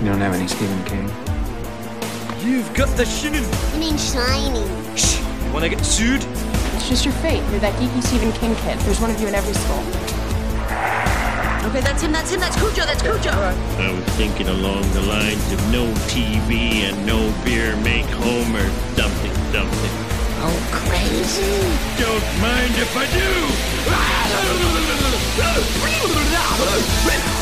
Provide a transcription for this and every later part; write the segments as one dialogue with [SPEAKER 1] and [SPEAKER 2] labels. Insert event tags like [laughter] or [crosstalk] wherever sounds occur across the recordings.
[SPEAKER 1] You don't have any Stephen King?
[SPEAKER 2] You've got the shinin.
[SPEAKER 3] You mean shiny?
[SPEAKER 2] Shh. You wanna get sued?
[SPEAKER 4] It's just your fate. You're that geeky Stephen King kid. There's one of you in every school.
[SPEAKER 3] Okay, that's him, that's him, that's Cujo, that's Cujo.
[SPEAKER 5] I was thinking along the lines of no TV and no beer make Homer something something.
[SPEAKER 3] Oh, crazy.
[SPEAKER 5] Don't mind if I do! [laughs]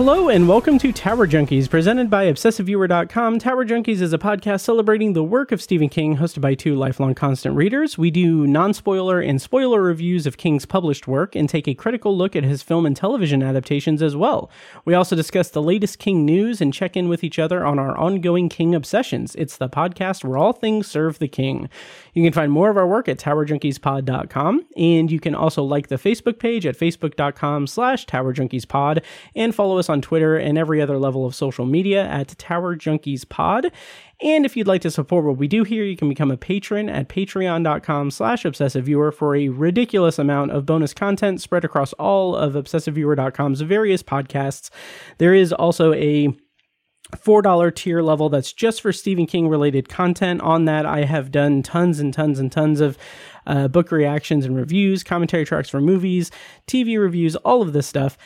[SPEAKER 6] Hello and welcome to Tower Junkies, presented by ObsessiveViewer.com. Tower Junkies is a podcast celebrating the work of Stephen King, hosted by two lifelong constant readers. We do non spoiler and spoiler reviews of King's published work and take a critical look at his film and television adaptations as well. We also discuss the latest King news and check in with each other on our ongoing King obsessions. It's the podcast where all things serve the King. You can find more of our work at TowerJunkiesPod.com, and you can also like the Facebook page at Facebook.com slash TowerJunkiesPod and follow us on Twitter and every other level of social media at towerjunkiespod. And if you'd like to support what we do here, you can become a patron at patreon.com slash obsessiveviewer for a ridiculous amount of bonus content spread across all of obsessiveviewer.com's various podcasts. There is also a $4 tier level that's just for Stephen King related content. On that, I have done tons and tons and tons of uh, book reactions and reviews, commentary tracks for movies, TV reviews, all of this stuff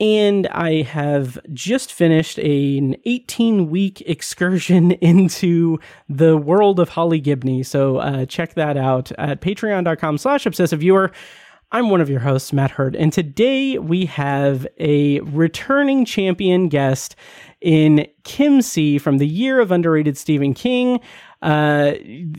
[SPEAKER 6] and I have just finished an 18 week excursion [laughs] into the world of Holly Gibney. So uh, check that out at patreon.com slash obsessive viewer. I'm one of your hosts, Matt Hurd, and today we have a returning champion guest in Kim C from the year of underrated Stephen King. Uh,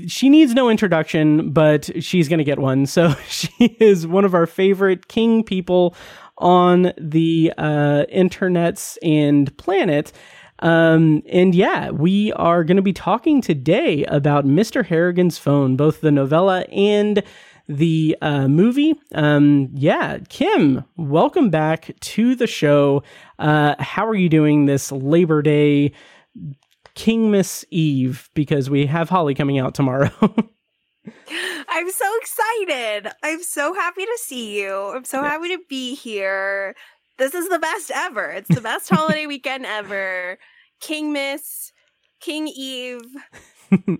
[SPEAKER 6] she needs no introduction, but she's going to get one. So [laughs] she is one of our favorite King people on the uh, internets and planet. Um, and yeah, we are going to be talking today about Mr. Harrigan's Phone, both the novella and the uh, movie. Um, yeah, Kim, welcome back to the show. Uh, how are you doing this Labor Day Kingmas Eve? Because we have Holly coming out tomorrow. [laughs]
[SPEAKER 7] I'm so excited. I'm so happy to see you. I'm so yes. happy to be here. This is the best ever. It's the best holiday weekend ever. Kingmas, King Eve,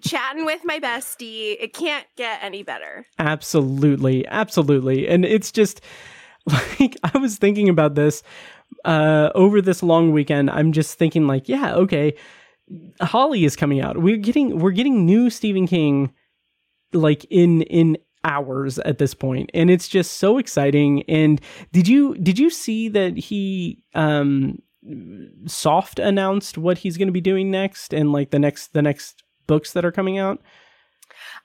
[SPEAKER 7] chatting with my bestie. It can't get any better.
[SPEAKER 6] Absolutely. Absolutely. And it's just [laughs] like I was thinking about this uh over this long weekend. I'm just thinking like, yeah, okay. Holly is coming out. We're getting we're getting new Stephen King like in in hours at this point and it's just so exciting and did you did you see that he um soft announced what he's going to be doing next and like the next the next books that are coming out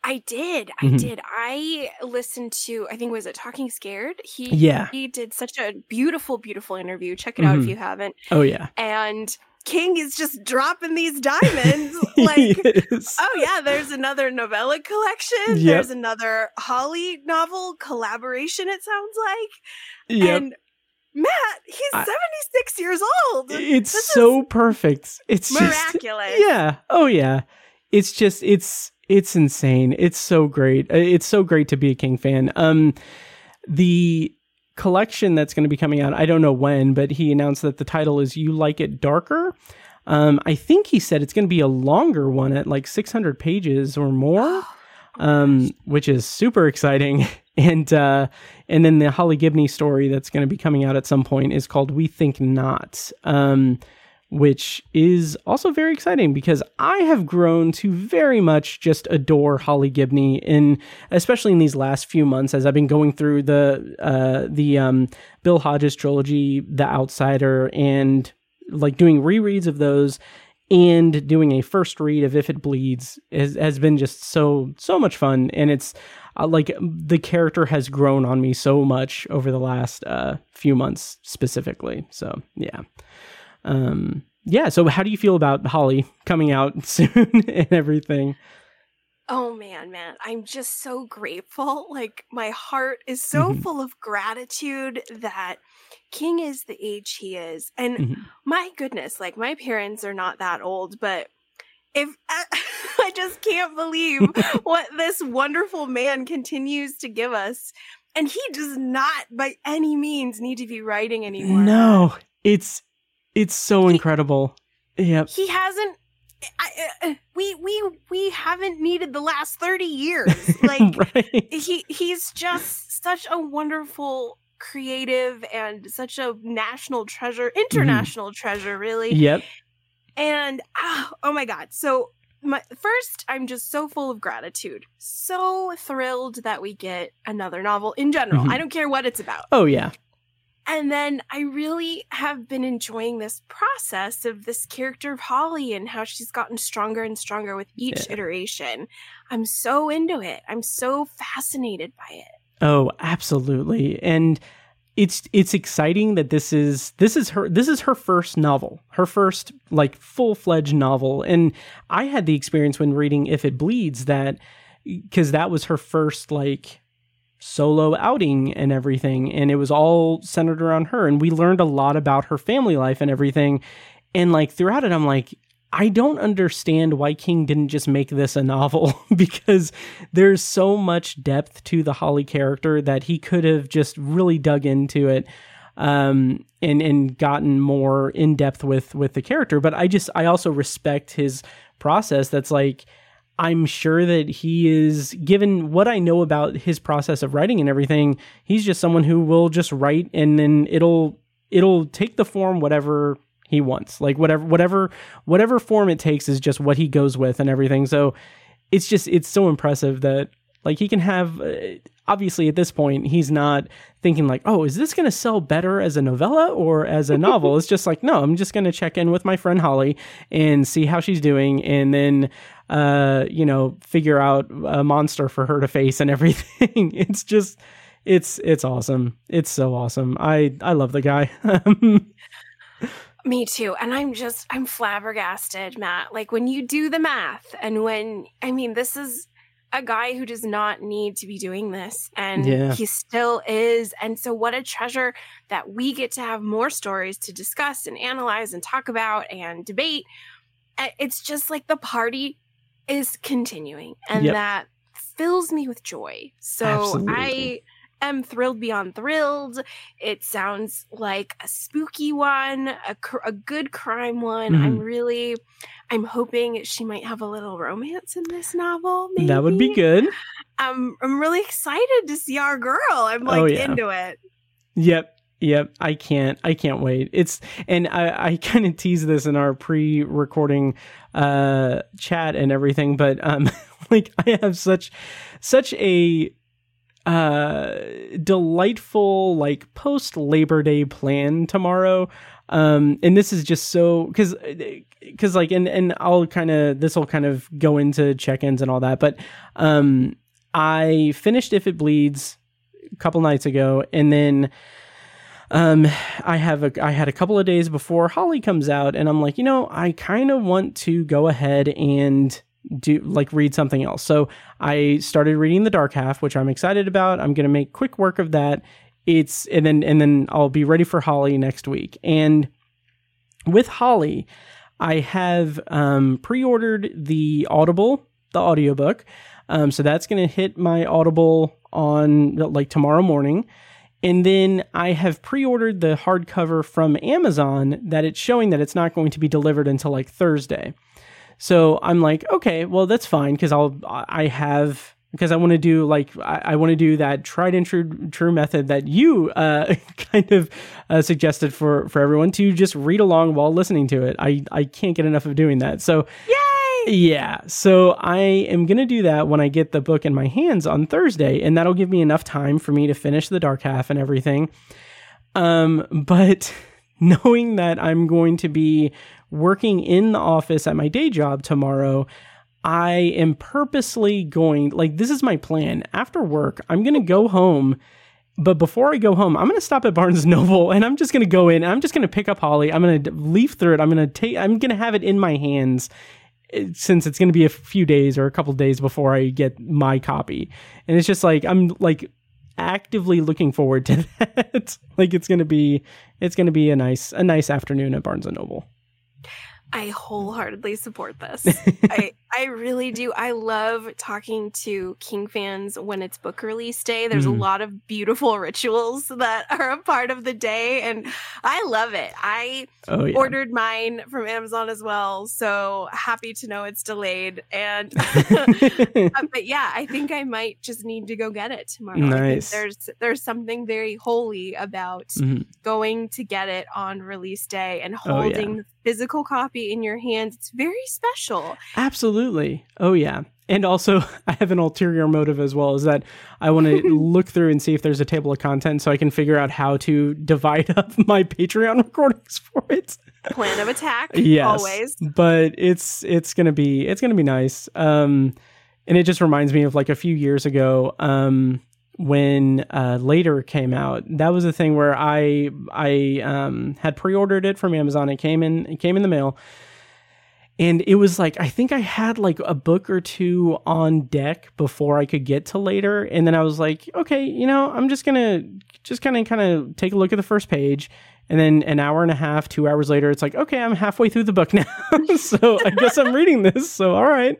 [SPEAKER 7] I did. I mm-hmm. did. I listened to I think was it Talking Scared? He
[SPEAKER 6] yeah.
[SPEAKER 7] he did such a beautiful beautiful interview. Check it mm-hmm. out if mm-hmm. you haven't.
[SPEAKER 6] Oh yeah.
[SPEAKER 7] And King is just dropping these diamonds. [laughs] like, oh yeah, there's another novella collection. Yep. There's another Holly novel collaboration. It sounds like, yep. and Matt, he's I, 76 years old.
[SPEAKER 6] It's this so perfect. It's
[SPEAKER 7] miraculous.
[SPEAKER 6] Just, yeah. Oh yeah. It's just it's it's insane. It's so great. Uh, it's so great to be a King fan. Um, the collection that's going to be coming out. I don't know when, but he announced that the title is "You Like It Darker." Um, I think he said it's going to be a longer one at like 600 pages or more, [gasps] um, which is super exciting. [laughs] and uh, and then the Holly Gibney story that's going to be coming out at some point is called "We Think Not." Um, which is also very exciting because I have grown to very much just adore Holly Gibney in especially in these last few months as I've been going through the uh, the um, Bill Hodges trilogy, The Outsider, and like doing rereads of those and doing a first read of If It Bleeds has, has been just so so much fun and it's uh, like the character has grown on me so much over the last uh, few months specifically. So yeah. Um, yeah. So, how do you feel about Holly coming out [laughs] soon and everything?
[SPEAKER 7] Oh man, man, I'm just so grateful. [laughs] Like my heart is so mm-hmm. full of gratitude that King is the age he is. And mm-hmm. my goodness, like my parents are not that old, but if [laughs] I just can't believe what this wonderful man continues to give us. And he does not by any means need to be writing anymore.
[SPEAKER 6] No, it's it's so incredible. Yep.
[SPEAKER 7] He hasn't I, uh, we we we haven't needed the last 30 years. [laughs] Like
[SPEAKER 6] right.
[SPEAKER 7] he he's just such a wonderful creative and such a national treasure, international treasure really.
[SPEAKER 6] Yep.
[SPEAKER 7] And ah, oh my god. So my first I'm just so full of gratitude. So thrilled that we get another novel in general.
[SPEAKER 6] Mhm.
[SPEAKER 7] I don't care what it's about.
[SPEAKER 6] Oh yeah.
[SPEAKER 7] And then I really have been enjoying this process of this character of Holly and how she's gotten stronger and stronger with each
[SPEAKER 6] Yeah.
[SPEAKER 7] iteration. I'm so into it. I'm so fascinated by it.
[SPEAKER 6] Oh, absolutely. And it's it's exciting that this is this is her this is her first novel. Her first like full-fledged novel. And I had the experience when reading If It Bleeds that cuz that was her first like solo outing and everything and it was all centered around her and we learned a lot about her family life and everything. And like throughout it I'm like I don't understand why King didn't just make this a novel [laughs] because there's so much depth to the Holly character that he could have just really dug into it um, and and gotten more in depth with with the character. But I just I also respect his process. That's like I'm sure that he is given what I know about his process of writing and everything. He's just someone who will just write and then it'll it'll take the form whatever he wants. Like whatever whatever whatever form it takes is just what he goes with and everything. So it's just it's so impressive that like he can have uh, obviously at this point he's not thinking like oh is this going to sell better as a novella or as a novel it's just like no i'm just going to check in with my friend holly and see how she's doing and then uh you know figure out a monster for her to face and everything [laughs] it's just it's it's awesome it's so awesome i i love the guy [laughs]
[SPEAKER 7] Me too. And I'm just, I'm flabbergasted, Matt. Like when you do the math and when, I mean, this is a guy who does not need to be doing this and
[SPEAKER 6] Yeah.
[SPEAKER 7] he still is. And so, what a treasure that we get to have more stories to discuss and analyze and talk about and debate. It's just like the party is continuing and
[SPEAKER 6] Yep.
[SPEAKER 7] that fills me with joy. So,
[SPEAKER 6] Absolutely.
[SPEAKER 7] I am thrilled beyond thrilled. It sounds like a spooky one, a, cr- a good crime one. I'm
[SPEAKER 6] Mm-hmm.
[SPEAKER 7] really, I'm hoping she might have a little romance in this novel. Maybe.
[SPEAKER 6] that would be good
[SPEAKER 7] I'm, I'm really excited to see our girl. I'm like
[SPEAKER 6] Oh, yeah.
[SPEAKER 7] into it.
[SPEAKER 6] Yep. Yep. I can't I can't wait. It's and I, I [laughs] kind of tease this in our pre recording uh chat and everything, but um [laughs] like I have such such a uh delightful like post Labor Day plan tomorrow. Um and this is just so cuz cuz like and and I'll kind of this will kind of go into check-ins and all that, but um I finished If It Bleeds a couple nights ago and then um i have a i had a couple of days before holly comes out and i'm like you know i kind of want to go ahead and do like read something else. So i started reading the dark half which i'm excited about. I'm going to make quick work of that. It's and then and then i'll be ready for holly next week. And with holly i have um pre-ordered the audible the audiobook. Um so that's going to hit my audible on like tomorrow morning. And then I have pre-ordered the hardcover from Amazon that it's showing that it's not going to be delivered until like Thursday. So I'm like, okay, well that's fine because I'll I have because I want to do like I, I want to do that tried and true true method that you uh, [laughs] kind of uh, suggested for for everyone to just read along while listening to it. I I can't get enough of doing that. So
[SPEAKER 7] Yay!
[SPEAKER 6] yeah, so I am going to do that when I get the book in my hands on Thursday, and that'll give me enough time for me to finish the dark half and everything. Um, but [laughs] [laughs] knowing that I'm going to be working in the office at my day job tomorrow, I am purposely going, like, this is my plan. After work, I'm going to go home. But before I go home, I'm going to stop at Barnes Noble and I'm just going to go in. I'm just going to pick up Holly. I'm going to leaf through it. I'm going to take, I'm going to have it in my hands eh, since it's going to be a few days or a couple days before I get my copy. And it's just like, I'm like actively looking forward to [laughs] that. like it's to be, it's to be a nice, a nice afternoon at Barnes and Noble.
[SPEAKER 7] I wholeheartedly support this. I [laughs] I really do. I love talking to King fans when it's book release day. There's
[SPEAKER 6] Mhm.
[SPEAKER 7] a lot of beautiful rituals that [laughs] are a part of the day and I love it. I
[SPEAKER 6] Oh yeah.
[SPEAKER 7] ordered mine from Amazon as well, so happy to know it's delayed and [laughs] Uh, but yeah, I think I might just need to go get it tomorrow.
[SPEAKER 6] Nice.
[SPEAKER 7] there's there's something very holy about
[SPEAKER 6] Mhm.
[SPEAKER 7] going to get it on release day and
[SPEAKER 6] Oh, yeah.
[SPEAKER 7] Physical copy in your hands. It's very special.
[SPEAKER 6] Absolutely. Oh yeah. And also, [laughs] I have an ulterior motive as well. Is that I want to [laughs] look through and see if there's a table of contents so I can figure out how to divide [laughs] up my Patreon recordings for it.
[SPEAKER 7] Plan of attack,
[SPEAKER 6] yes,
[SPEAKER 7] always.
[SPEAKER 6] But it's it's gonna be it's gonna be nice. Um, and it just reminds me of like a few years ago. Um, when uh, later came out, that was the thing where I I um, had pre-ordered it from Amazon. It came in it came in the mail, and it was like I think I had like a book or two on deck before I could get to later, and then I was like, okay, you know, I'm just gonna just kind of kind of take a look at the first page, and then an hour and a half, two hours later, it's like, okay, I'm halfway through the book [laughs] now, so I guess I'm reading this. So all right,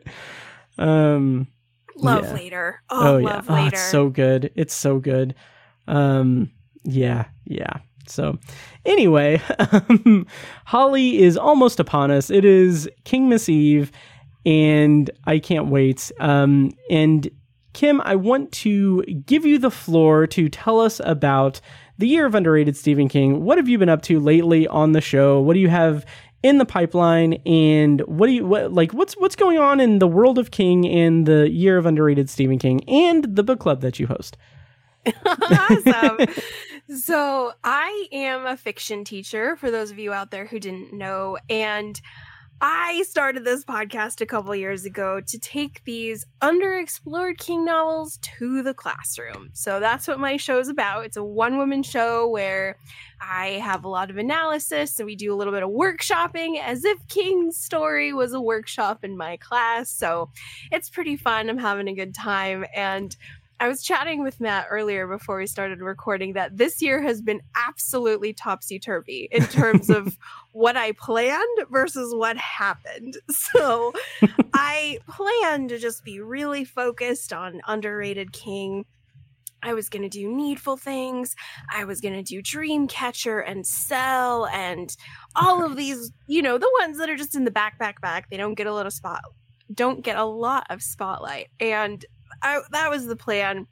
[SPEAKER 6] um,
[SPEAKER 7] Love
[SPEAKER 6] yeah.
[SPEAKER 7] later. Oh,
[SPEAKER 6] oh yeah,
[SPEAKER 7] love
[SPEAKER 6] oh,
[SPEAKER 7] later.
[SPEAKER 6] it's so good, it's so good. Um, yeah, yeah. So, anyway, um, [laughs] Holly is almost upon us. It is Kingmas Eve, and I can't wait. Um, and Kim, I want to give you the floor to tell us about the year of underrated Stephen King. What have you been up to lately on the show? What do you have in the pipeline? And what do you what like what's what's going on in the world of King and the year of underrated Stephen King and the book club that you host? [laughs]
[SPEAKER 7] awesome. [laughs] so I am a fiction teacher for those of you out there who didn't know. And I started this podcast a couple years ago to take these underexplored King novels to the classroom. So that's what my show is about. It's a one woman show where I have a lot of analysis and we do a little bit of workshopping as if King's story was a workshop in my class. So it's pretty fun. I'm having a good time. And I was chatting with Matt earlier before we started recording that this year has been absolutely topsy turvy in terms of [laughs] what I planned versus what happened. [laughs] So I planned to just be really focused on underrated King. I was going to do needful things. I was going to do Dreamcatcher and Cell and all of these, you know, the ones that are just in the back, back, back. They don't get a little spot, don't get a lot of spotlight. And I, that was the plan.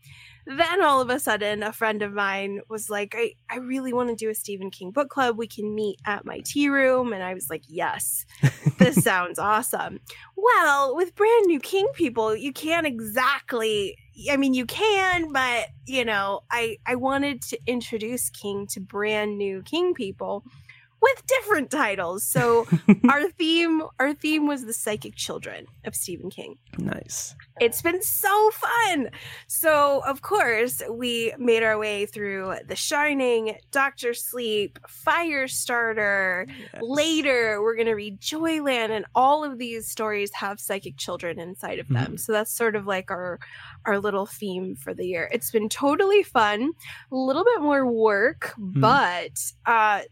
[SPEAKER 7] Then all of a sudden, a friend of mine was like, I, I really want to do a Stephen King book club. We can meet at my tea room. And I was like, yes, [laughs] this sounds awesome. Well, with brand new King people, you can't exactly, I mean, you can, but, you know, I, I wanted to introduce King to brand new King people with different titles. So [laughs] our theme, our theme was the psychic children of Stephen King.
[SPEAKER 6] Nice.
[SPEAKER 7] It's been so fun. So, of course, we made our way through The Shining, Doctor Sleep, Firestarter. Later, we're going to read Joyland, and all of these stories have psychic children inside of them. So that's sort of like our our little theme for the year. It's been totally fun, a little bit more work, but uh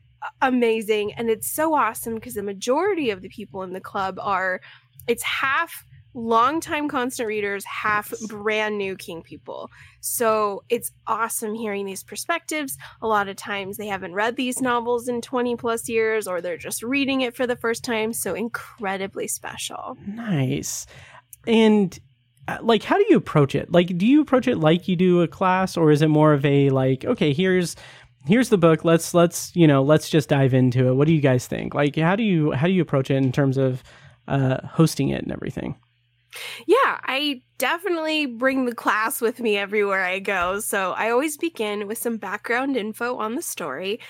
[SPEAKER 7] amazing and it's so awesome because the majority of the people in the club are it's half longtime constant readers, half brand new King people. So it's awesome hearing these perspectives. A lot of times they haven't read these novels in 20 plus years or they're just reading it for the first time. So incredibly special.
[SPEAKER 6] Nice. And uh, like how do you approach it? Like do you approach it like you do a class or is it more of a like okay, here's here's the book. Let's let's, you know, let's just dive into it. What do you guys think? Like how do you how do you approach it in terms of uh hosting it and everything?
[SPEAKER 7] Yeah, I definitely bring the class with me everywhere I go. So I always begin with some background info on the story,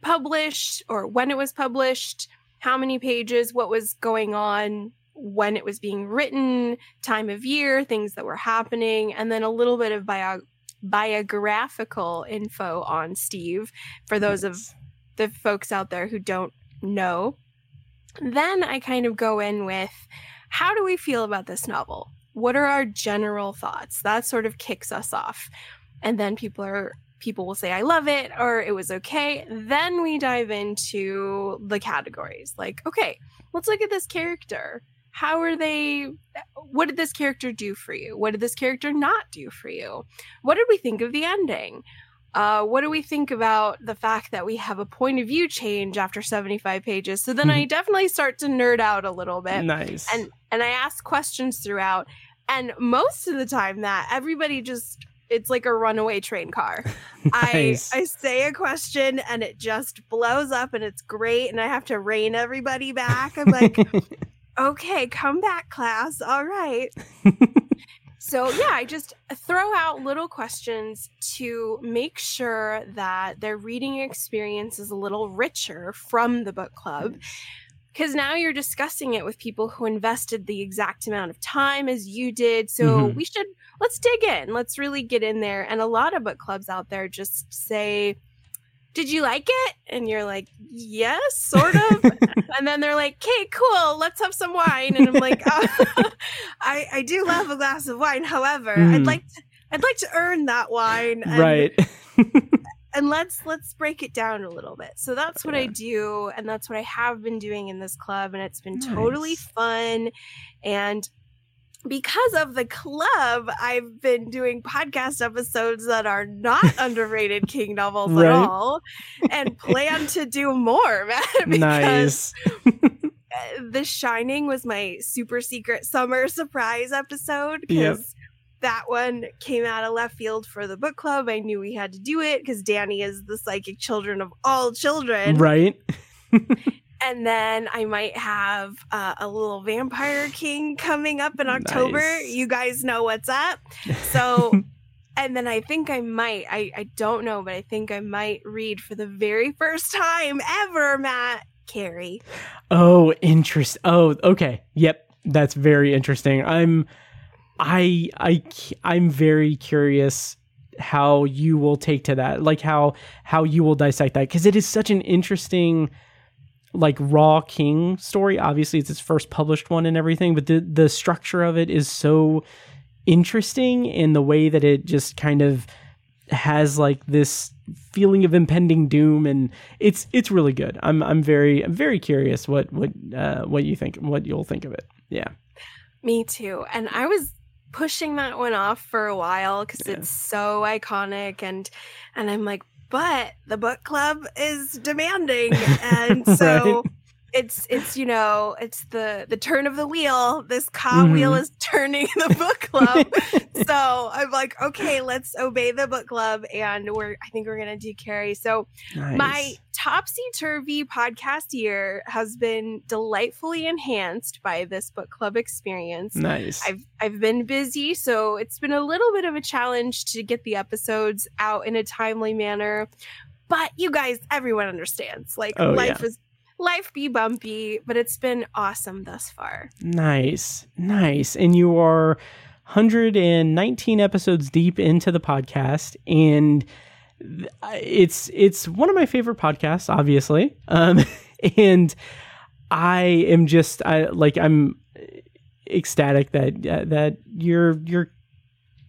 [SPEAKER 7] published or when it was published, how many pages, what was going on, when it was being written, time of year, things that were happening, and then a little bit of bio- biographical info on Steve for those of the folks out there who don't know. Then I kind of go in with how do we feel about this novel? What are our general thoughts? That sort of kicks us off. And then people are people will say I love it or it was okay. Then we dive into the categories. Like, okay, let's look at this character. How are they? What did this character do for you? What did this character not do for you? What did we think of the ending? Uh, what do we think about the fact that we have a point of view change after 75 pages? So then I definitely start to nerd out a little bit.
[SPEAKER 6] Nice.
[SPEAKER 7] And and I ask questions throughout. And most of the time that everybody just it's like a runaway train car. [laughs]
[SPEAKER 6] Nice.
[SPEAKER 7] I I say a question and it just blows up and it's great and I have to rein everybody back. I'm like, [laughs] okay, come back, class. All right. [laughs] so yeah, I just throw out little questions to make sure that their reading experience is a little richer from the book club. Because now you're discussing it with people who invested the exact amount of time as you did. So
[SPEAKER 6] Mhm.
[SPEAKER 7] we should let's dig in. Let's really get in there. And a lot of book clubs out there just say, Did you like it? And you're like, Yes, sort of. [laughs] and then they're like, Okay, cool, let's have some wine. And I'm like, "Oh, [laughs] [laughs] I, I do love a glass of wine. However,
[SPEAKER 6] Mhm.
[SPEAKER 7] I'd like to I'd like to earn that wine. And,
[SPEAKER 6] right.
[SPEAKER 7] And let's let's break it down a little bit. So that's what I do, and that's what I have been doing in this club, and it's been totally fun. And because of the club, I've been doing podcast episodes that are not [laughs] underrated King novels
[SPEAKER 6] Right.
[SPEAKER 7] at all, and plan to do more, [laughs] man. because [laughs] uh, The Shining was my super secret summer surprise episode
[SPEAKER 6] Yep.
[SPEAKER 7] because that one came out of left field for the book club. I knew we had to do it because Danny is the psychic children of all children.
[SPEAKER 6] Right.
[SPEAKER 7] And then I might have uh, a little Vampire King coming up in October.
[SPEAKER 6] Nice.
[SPEAKER 7] You guys know what's up. [laughs] So. And then I think I might, I, I don't know, but I think I might read for the very first time ever, Matt Carrie.
[SPEAKER 6] Oh, interest. Oh, okay. Yep, that's very interesting. I'm, I, I, I'm very curious how you will take to that, like how how you will dissect that, because it is such an interesting, like raw king story. Obviously, it's its first published one and everything, but the the structure of it is so interesting in the way that it just kind of has like this feeling of impending doom and it's it's really good. I'm I'm very I'm very curious what what uh what you think what you'll think of it. Yeah.
[SPEAKER 7] Me too. And I was pushing that one off for a while because
[SPEAKER 6] Yeah.
[SPEAKER 7] it's so iconic and and I'm like, but the book club is demanding. [laughs] And so
[SPEAKER 6] Right.
[SPEAKER 7] It's it's you know, it's the the turn of the wheel. This cog wheel
[SPEAKER 6] Mhm.
[SPEAKER 7] is turning the book club. [laughs] so I'm like, okay, let's obey the book club and we're I think we're gonna do Carrie. So
[SPEAKER 6] Nice.
[SPEAKER 7] my topsy turvy podcast year has been delightfully enhanced by this book club experience.
[SPEAKER 6] nice.
[SPEAKER 7] I've I've been busy, so it's been a little bit of a challenge to get the episodes out in a timely manner. But you guys, everyone understands. Like
[SPEAKER 6] Oh,
[SPEAKER 7] life
[SPEAKER 6] yeah.
[SPEAKER 7] is life be bumpy, but it's been awesome thus far.
[SPEAKER 6] Nice. Nice. And you are 119 episodes deep into the podcast and it's it's one of my favorite podcasts obviously. Um [laughs] and I am just I like I'm ecstatic that uh, that you're you're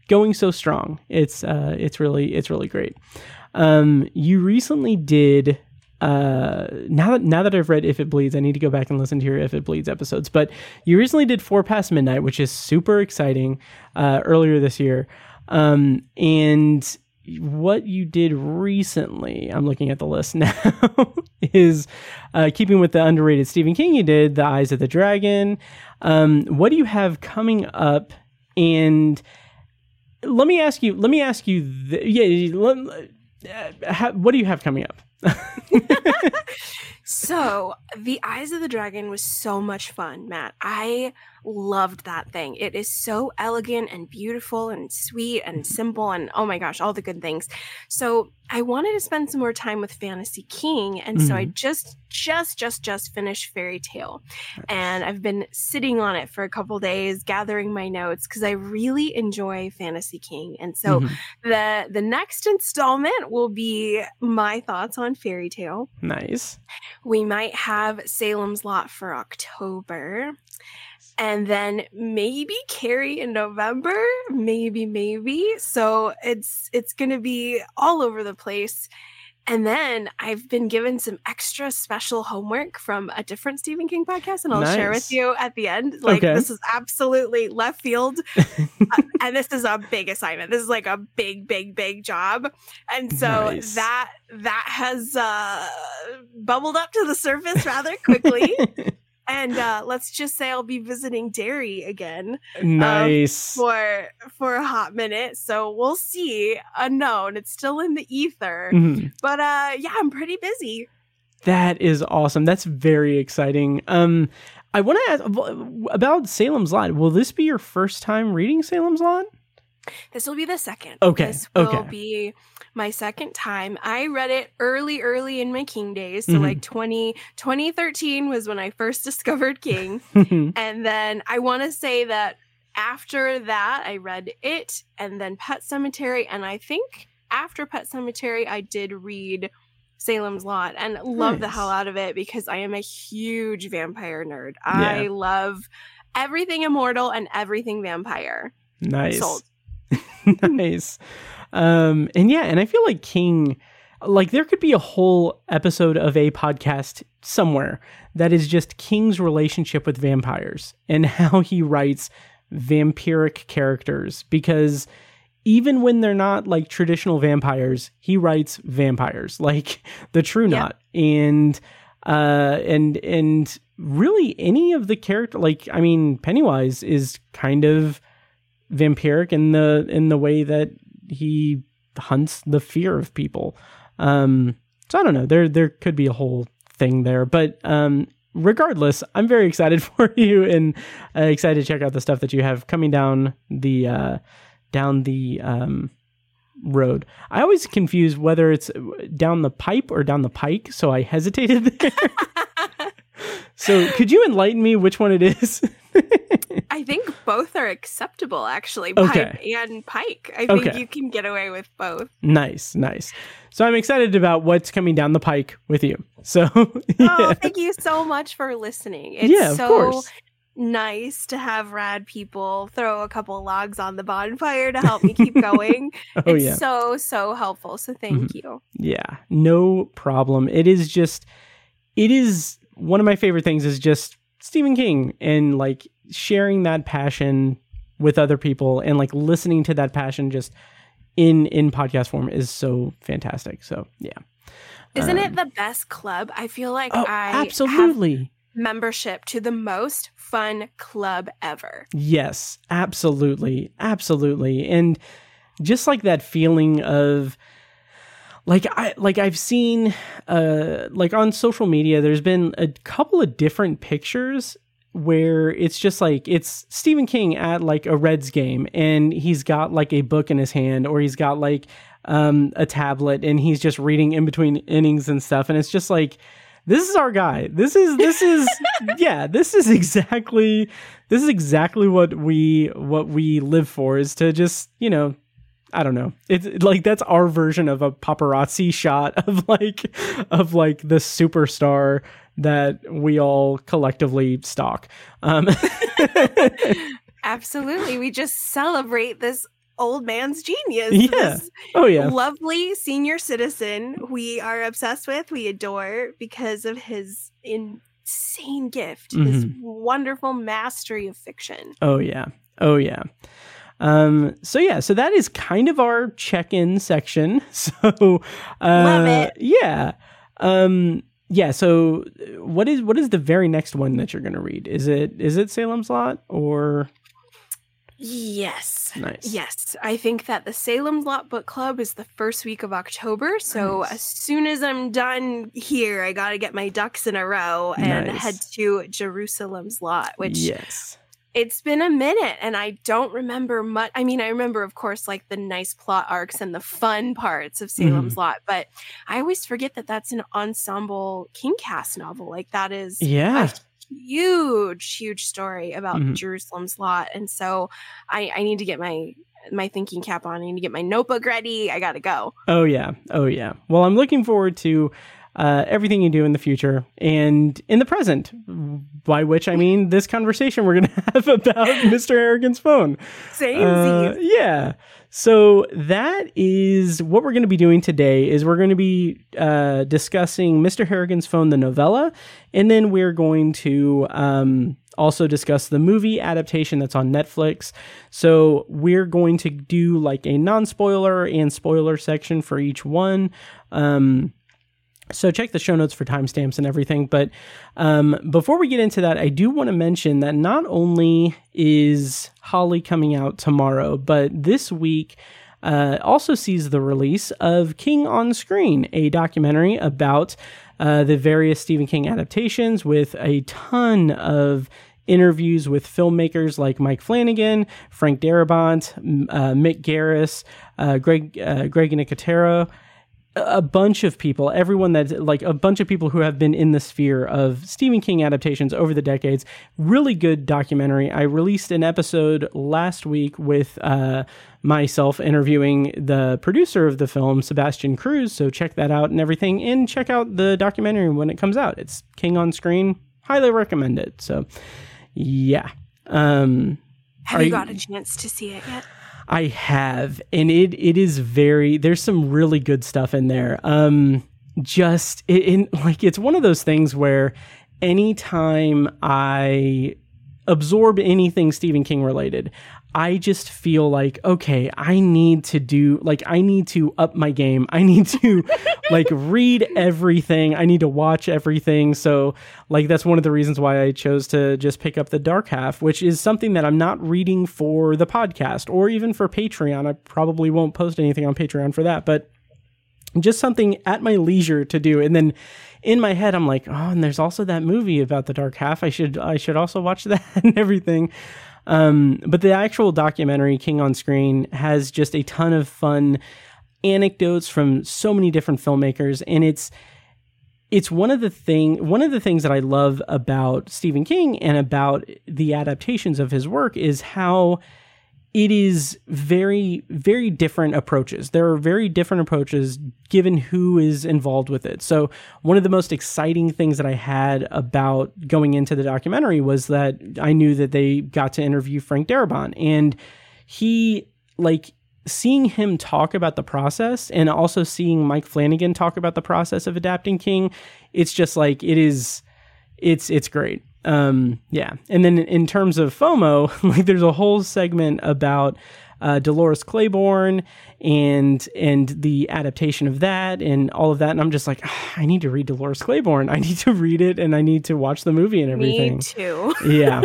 [SPEAKER 6] going so strong. It's uh it's really it's really great. Um you recently did uh now that now that I've read If It Bleeds, I need to go back and listen to your If It Bleeds episodes. But you recently did Four Past Midnight, which is super exciting, uh earlier this year. Um and what you did recently, I'm looking at the list [laughs] now, is uh, keeping with the underrated Stephen King you did, The Eyes of the Dragon. Um, what do you have coming up? And let me ask you, let me ask you, th- yeah, let, uh, ha- what do you have coming up? ハハハハ!
[SPEAKER 7] So, The Eyes of the Dragon was so much fun, Matt. I loved that thing. It is so elegant and beautiful and sweet and simple and oh my gosh, all the good things. So, I wanted to spend some more time with Fantasy King, and so I just just just just finished Fairy Tale. And I've been sitting on it for a couple days gathering my notes cuz I really enjoy Fantasy King. And so
[SPEAKER 6] Mhm.
[SPEAKER 7] the the next installment will be my thoughts on Fairy Tale.
[SPEAKER 6] nice.
[SPEAKER 7] We might have Salem's Lot for October. and then maybe Carrie in November, maybe, maybe. So it's it's gonna be all over the place. And then I've been given some extra special homework from a different Stephen King podcast, and I'll share with you at the end. Like,
[SPEAKER 6] Okay.
[SPEAKER 7] this is absolutely left field. [laughs] Uh, and this is a big assignment. This is like a big, big, big job. And so
[SPEAKER 6] Nice.
[SPEAKER 7] that that has uh bubbled up to the surface rather quickly. [laughs] and uh let's just say I'll be visiting Derry again
[SPEAKER 6] nice.
[SPEAKER 7] for for a hot minute. So we'll see. Unknown. It's still in the ether.
[SPEAKER 6] Mhm.
[SPEAKER 7] But uh yeah, I'm pretty busy.
[SPEAKER 6] That is awesome. That's very exciting. Um, I want to ask about Salem's Lot. Will this be your first time reading Salem's Lot?
[SPEAKER 7] This will be the second.
[SPEAKER 6] Okay,
[SPEAKER 7] This will
[SPEAKER 6] okay.
[SPEAKER 7] be my second time. I read it early, early in my King days. So
[SPEAKER 6] Mhm.
[SPEAKER 7] like 20, 2013 was when I first [laughs] discovered King. and then I want to say that after that, I read it and then Pet Sematary. And I think after Pet Sematary, I did read Salem's Lot and love the hell out of it because I am a huge vampire nerd. I love everything immortal and everything vampire.
[SPEAKER 6] nice.
[SPEAKER 7] Sold. [laughs]
[SPEAKER 6] nice. Um, and yeah, and I feel like King, like there could be a whole episode of a podcast somewhere that is just King's relationship with vampires and [laughs] how he writes vampiric characters because even when they're not like traditional vampires, he writes vampires [laughs] like the True
[SPEAKER 7] Yeah.
[SPEAKER 6] Knot and uh and and really any of the character like I mean Pennywise is kind of vampiric in the in the way that he hunts the fear of people. Um so I don't know. There there could be a whole thing there, but um regardless, I'm very excited [laughs] for you and uh, excited to check out the stuff that you have coming down the uh down the um road. I always confuse whether it's down the pipe or down the pike, so I hesitated there. [laughs] so could you enlighten me which one it is? [laughs]
[SPEAKER 7] I think both are acceptable, actually.
[SPEAKER 6] Okay.
[SPEAKER 7] Pipe and pike. I think
[SPEAKER 6] Okay.
[SPEAKER 7] you can get away with both.
[SPEAKER 6] Nice, nice. So I'm excited about what's coming down the pike with you. So [laughs]
[SPEAKER 7] Oh, thank you so much for listening. It's
[SPEAKER 6] yeah, of
[SPEAKER 7] so
[SPEAKER 6] course.
[SPEAKER 7] nice to have rad people throw a couple logs on the bonfire to help me keep [laughs] going.
[SPEAKER 6] Oh
[SPEAKER 7] it's
[SPEAKER 6] yeah, Mm-hmm.
[SPEAKER 7] so, so helpful. So thank you.
[SPEAKER 6] yeah, no problem. It is just, it is one of my favorite things. Is just Stephen King and like sharing that passion with other people and like listening to that passion just in in podcast form is so fantastic. So yeah,
[SPEAKER 7] Isn't
[SPEAKER 6] Um,
[SPEAKER 7] it the best club? I feel like
[SPEAKER 6] oh
[SPEAKER 7] I have
[SPEAKER 6] absolutely.
[SPEAKER 7] membership to the most fun club ever.
[SPEAKER 6] Yes, absolutely. Absolutely. And just like that feeling of like I like I've seen uh like on social media there's been a couple of different pictures where it's just like it's Stephen King at like a Reds game and he's got like a book in his hand or he's got like um a tablet and he's just reading in between innings and stuff and it's just like this is our guy. This is this is [laughs] yeah, this is exactly this is exactly what we what we live for is to just, you know, I don't know. It's like that's our version of a paparazzi shot of [laughs] like of like the superstar that we all collectively stalk. Um [laughs]
[SPEAKER 7] Absolutely. We just celebrate this old man's genius.
[SPEAKER 6] Yeah. Oh yeah.
[SPEAKER 7] lovely senior citizen we are obsessed with, we adore because of his insane gift, his
[SPEAKER 6] Mm-hmm.
[SPEAKER 7] wonderful mastery of fiction.
[SPEAKER 6] Oh yeah. Oh yeah. Um so yeah, so that is kind of our check-in section. [laughs] So uh
[SPEAKER 7] Love it.
[SPEAKER 6] yeah. Um yeah, so uh, what is what is the very next one that you're going to read? Is it is it Salem's Lot or
[SPEAKER 7] Yes.
[SPEAKER 6] nice.
[SPEAKER 7] Yes, I think that the Salem's Lot Book Club is the first week of October. So
[SPEAKER 6] Nice.
[SPEAKER 7] as soon as I'm done here, I got to get my ducks in a row and
[SPEAKER 6] Nice.
[SPEAKER 7] head to Jerusalem's Lot, which
[SPEAKER 6] yes.
[SPEAKER 7] It's been a minute and I don't remember much. I mean, I remember, of course, like the nice plot arcs and the fun parts of Salem's
[SPEAKER 6] Mm-hmm.
[SPEAKER 7] Lot, but I always forget that that's an ensemble King Cast novel. Like that is
[SPEAKER 6] Yeah.
[SPEAKER 7] huge, huge story about
[SPEAKER 6] Mhm.
[SPEAKER 7] Jerusalem's Lot, and so I, I need to get my my thinking cap on. I need to get my notebook ready. I gotta go.
[SPEAKER 6] Oh yeah. Oh yeah. Well, I'm looking forward to uh, everything you do in the future and in the present. By which I mean this conversation we're going [laughs] to have about [laughs] Mr. Harrigan's phone.
[SPEAKER 7] Same.
[SPEAKER 6] Uh, yeah. So that is what we're going to be doing today. Is we're going to be uh, discussing Mr. Harrigan's phone, the novella, and then we're going to um, also discuss the movie adaptation that's on Netflix. So we're going to do like a non-spoiler and spoiler section for each one. Um, so check the show notes for timestamps and everything. But um, before we get into that, I do want to mention that not only is Holly coming out tomorrow, but this week uh, also sees the release of King on Screen, a documentary about uh, the various Stephen King adaptations with a ton of interviews with filmmakers like Mike Flanagan, Frank Darabont, uh, Mick Garris, uh, Greg uh, Greg Nicotero a bunch of people, everyone that like a bunch of people who have been in the sphere of Stephen King adaptations over the decades. Really good documentary. I released an episode last week with uh, myself interviewing the producer of the film, Sebastian Cruz. So check that out and everything. And check out the documentary when it comes out. It's King on Screen. Highly recommend it. So, yeah. Um,
[SPEAKER 7] Have you got a chance to see it yet?
[SPEAKER 6] I have, and it it is very. There's some really good stuff in there. Um, just in like it's one of those things where anytime I absorb anything Stephen King related, I just feel like, okay, I need to do, like, I need to up my game. I need to, [laughs] like, read everything. I need to watch everything. So, like, that's one of the reasons why I chose to just pick up The Dark Half, which is something that I'm not reading for the podcast or even for Patreon. I probably won't post anything on Patreon for that, but just something at my leisure to do. And then, in my head, I'm like, oh, and there's also that movie about the dark half. I should I should also watch [laughs] that and everything. Um, but the actual documentary, King on Screen, has just a ton of fun anecdotes from so many different filmmakers, and it's it's one of the thing one of the things that I love about Stephen King and about the adaptations of his work is how it is very very different approaches. There are very different approaches given who is involved with it. So one of the most exciting things that i had about going into the documentary was that i knew that they got to interview frank darabont and he like seeing him talk about the process and also seeing mike flanagan talk about the process of adapting king it's just like it is it's it's great um, yeah. And then in terms of FOMO, [laughs] like there's a whole segment about uh, Dolores Claiborne and and the adaptation of that and all of that. And I'm just like, oh, I need to read Dolores Claiborne. [laughs] I need to read it and I need to watch the movie and everything.
[SPEAKER 7] Me too. [laughs]
[SPEAKER 6] yeah.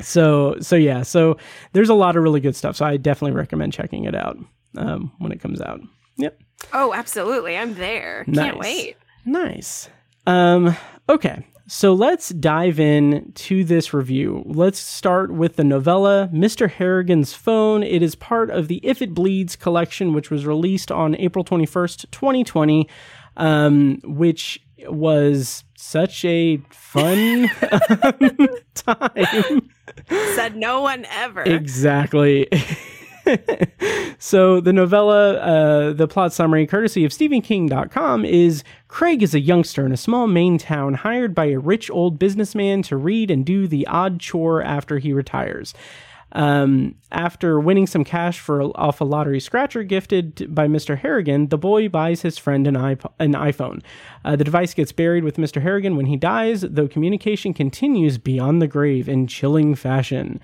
[SPEAKER 6] So so yeah. So there's a lot of really good stuff. So I definitely recommend checking it out um, when it comes out. Yep.
[SPEAKER 7] Oh, absolutely. I'm there. Nice. Can't wait.
[SPEAKER 6] Nice. Um, okay. So let's dive in to this review. Let's start with the novella, Mr. Harrigan's Phone. It is part of the If It Bleeds collection, which was released on April 21st, 2020, um, which was such a fun [laughs] [laughs] time.
[SPEAKER 7] Said no one ever.
[SPEAKER 6] Exactly. [laughs] so the novella, uh, the plot summary, courtesy of StephenKing.com, is Craig is a youngster in a small Maine town hired by a rich old businessman to read and do the odd chore after he retires. Um, after winning some cash for off a lottery scratcher gifted by Mr. Harrigan, the boy buys his friend an, iP- an iPhone. Uh, the device gets buried with Mr. Harrigan when he dies, though communication continues beyond the grave in chilling fashion.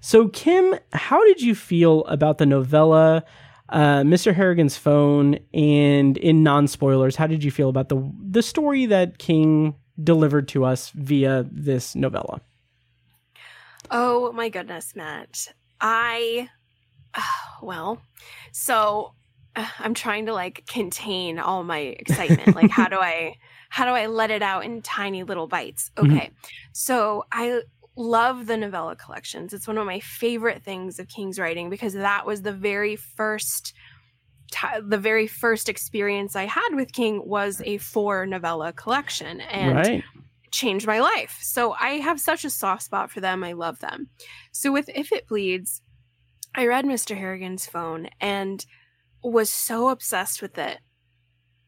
[SPEAKER 6] So, Kim, how did you feel about the novella, uh, Mr. Harrigan's phone, and in non spoilers, how did you feel about the the story that King delivered to us via this novella?
[SPEAKER 7] Oh my goodness, Matt. I, uh, [sighs] well, so uh, [sighs] I'm trying to like contain all my excitement. like, how do [laughs] I, how do I let it out in tiny little bites? Mm-hmm. Okay. Mm-hmm. So I love the novella collections. It's one of my favorite things of King's writing because that was the very first t- the very first experience I had with King was a four novella collection and right. changed my life. So I have such a soft spot for them. I love them. So with If It Bleeds, I read Mr. Harrigan's phone and was so obsessed with it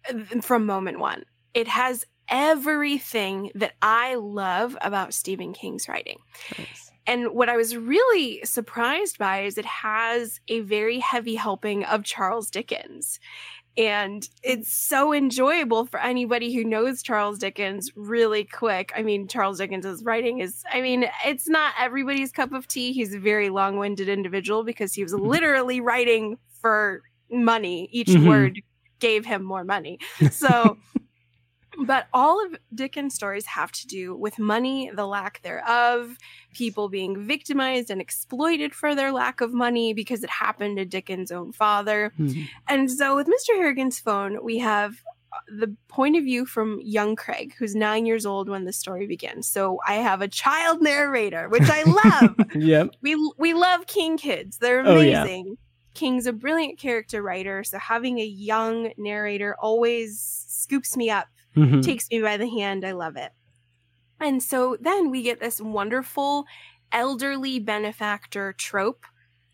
[SPEAKER 7] uh, from moment one. It has everything that I love about Stephen King's writing.
[SPEAKER 6] Nice.
[SPEAKER 7] And what I was really surprised by is it has a very heavy helping of Charles Dickens. And it's so enjoyable for anybody who knows Charles Dickens really quick. I mean, Charles Dickens's writing is, I mean, it's not everybody's cup of tea. He's a very long winded individual because he was literally writing for money. Each
[SPEAKER 6] Mhm.
[SPEAKER 7] word gave him more money. So, [laughs] but all of Dickens' stories have to do with money, the lack thereof, people being victimized and exploited for their lack of money because it happened to Dickens' own father.
[SPEAKER 6] Mhm.
[SPEAKER 7] And so with Mr. Harrigan's phone, we have uh, the point of view from young Craig, who's nine years old when the story begins. So I have a child narrator, which I love. [laughs]
[SPEAKER 6] Yep.
[SPEAKER 7] we we love King kids. They're
[SPEAKER 6] Oh, yeah.
[SPEAKER 7] amazing. King's a brilliant character writer, so having a young narrator always scoops me up
[SPEAKER 6] Mhm.
[SPEAKER 7] takes me by the hand. I love it. And so then we get this wonderful elderly benefactor trope,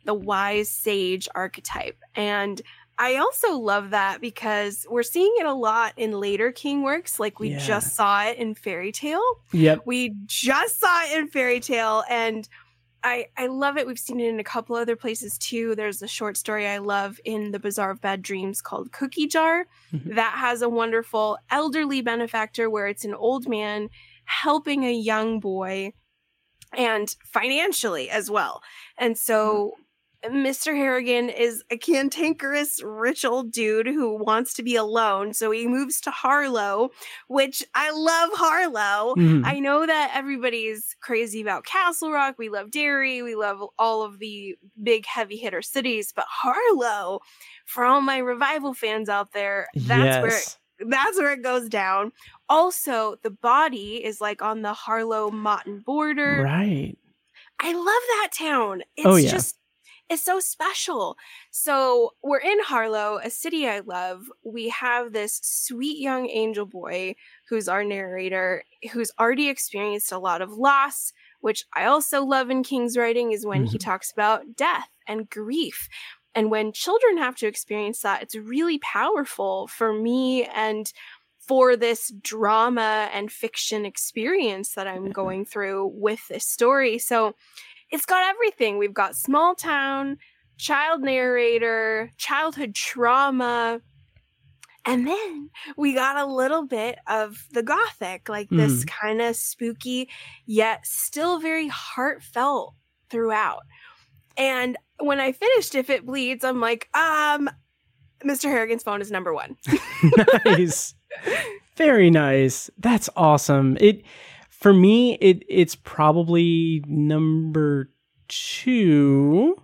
[SPEAKER 7] the wise sage archetype. And I also love that because we're seeing it a lot in later King works, like we
[SPEAKER 6] Yeah.
[SPEAKER 7] just saw it in Fairy Tale.
[SPEAKER 6] Yep.
[SPEAKER 7] We just saw it in Fairy Tale, and I I love it. We've seen it in a couple other places too. There's a short story I love in The Bazaar of Bad Dreams called Cookie Jar
[SPEAKER 6] Mhm.
[SPEAKER 7] that has a wonderful elderly benefactor where it's an old man helping a young boy and financially as well. And so Mr. Harrigan is a cantankerous, rich old dude who wants to be alone. So he moves to Harlow, which I love Harlow.
[SPEAKER 6] Mhm.
[SPEAKER 7] I know that everybody's crazy about Castle Rock. We love Derry. We love all of the big heavy hitter cities, but Harlow, for all my revival fans out there, that's where
[SPEAKER 6] yes.
[SPEAKER 7] that's where it goes down. Also, the body is like on the Harlow Motton border.
[SPEAKER 6] Right.
[SPEAKER 7] I love that town. It's
[SPEAKER 6] Oh, yeah.
[SPEAKER 7] just it's so special. So we're in Harlow, a city I love. We have this sweet young angel boy who's our narrator, who's already experienced a lot of loss, which I also love in King's writing, is when he mm-hmm. talks about death and grief. And when children have to experience that, it's really powerful for me and for this drama and fiction experience that I'm going through with this story. So it's got everything. We've got small town, child narrator, childhood trauma, and then we got a little bit of the gothic, like this kind of spooky, yet still very heartfelt throughout. And when I finished If It Bleeds, I'm like, um, Mr. Harrigan's phone is number one. [laughs]
[SPEAKER 6] nice. [laughs] Very nice. That's awesome. It for me it it's probably number 2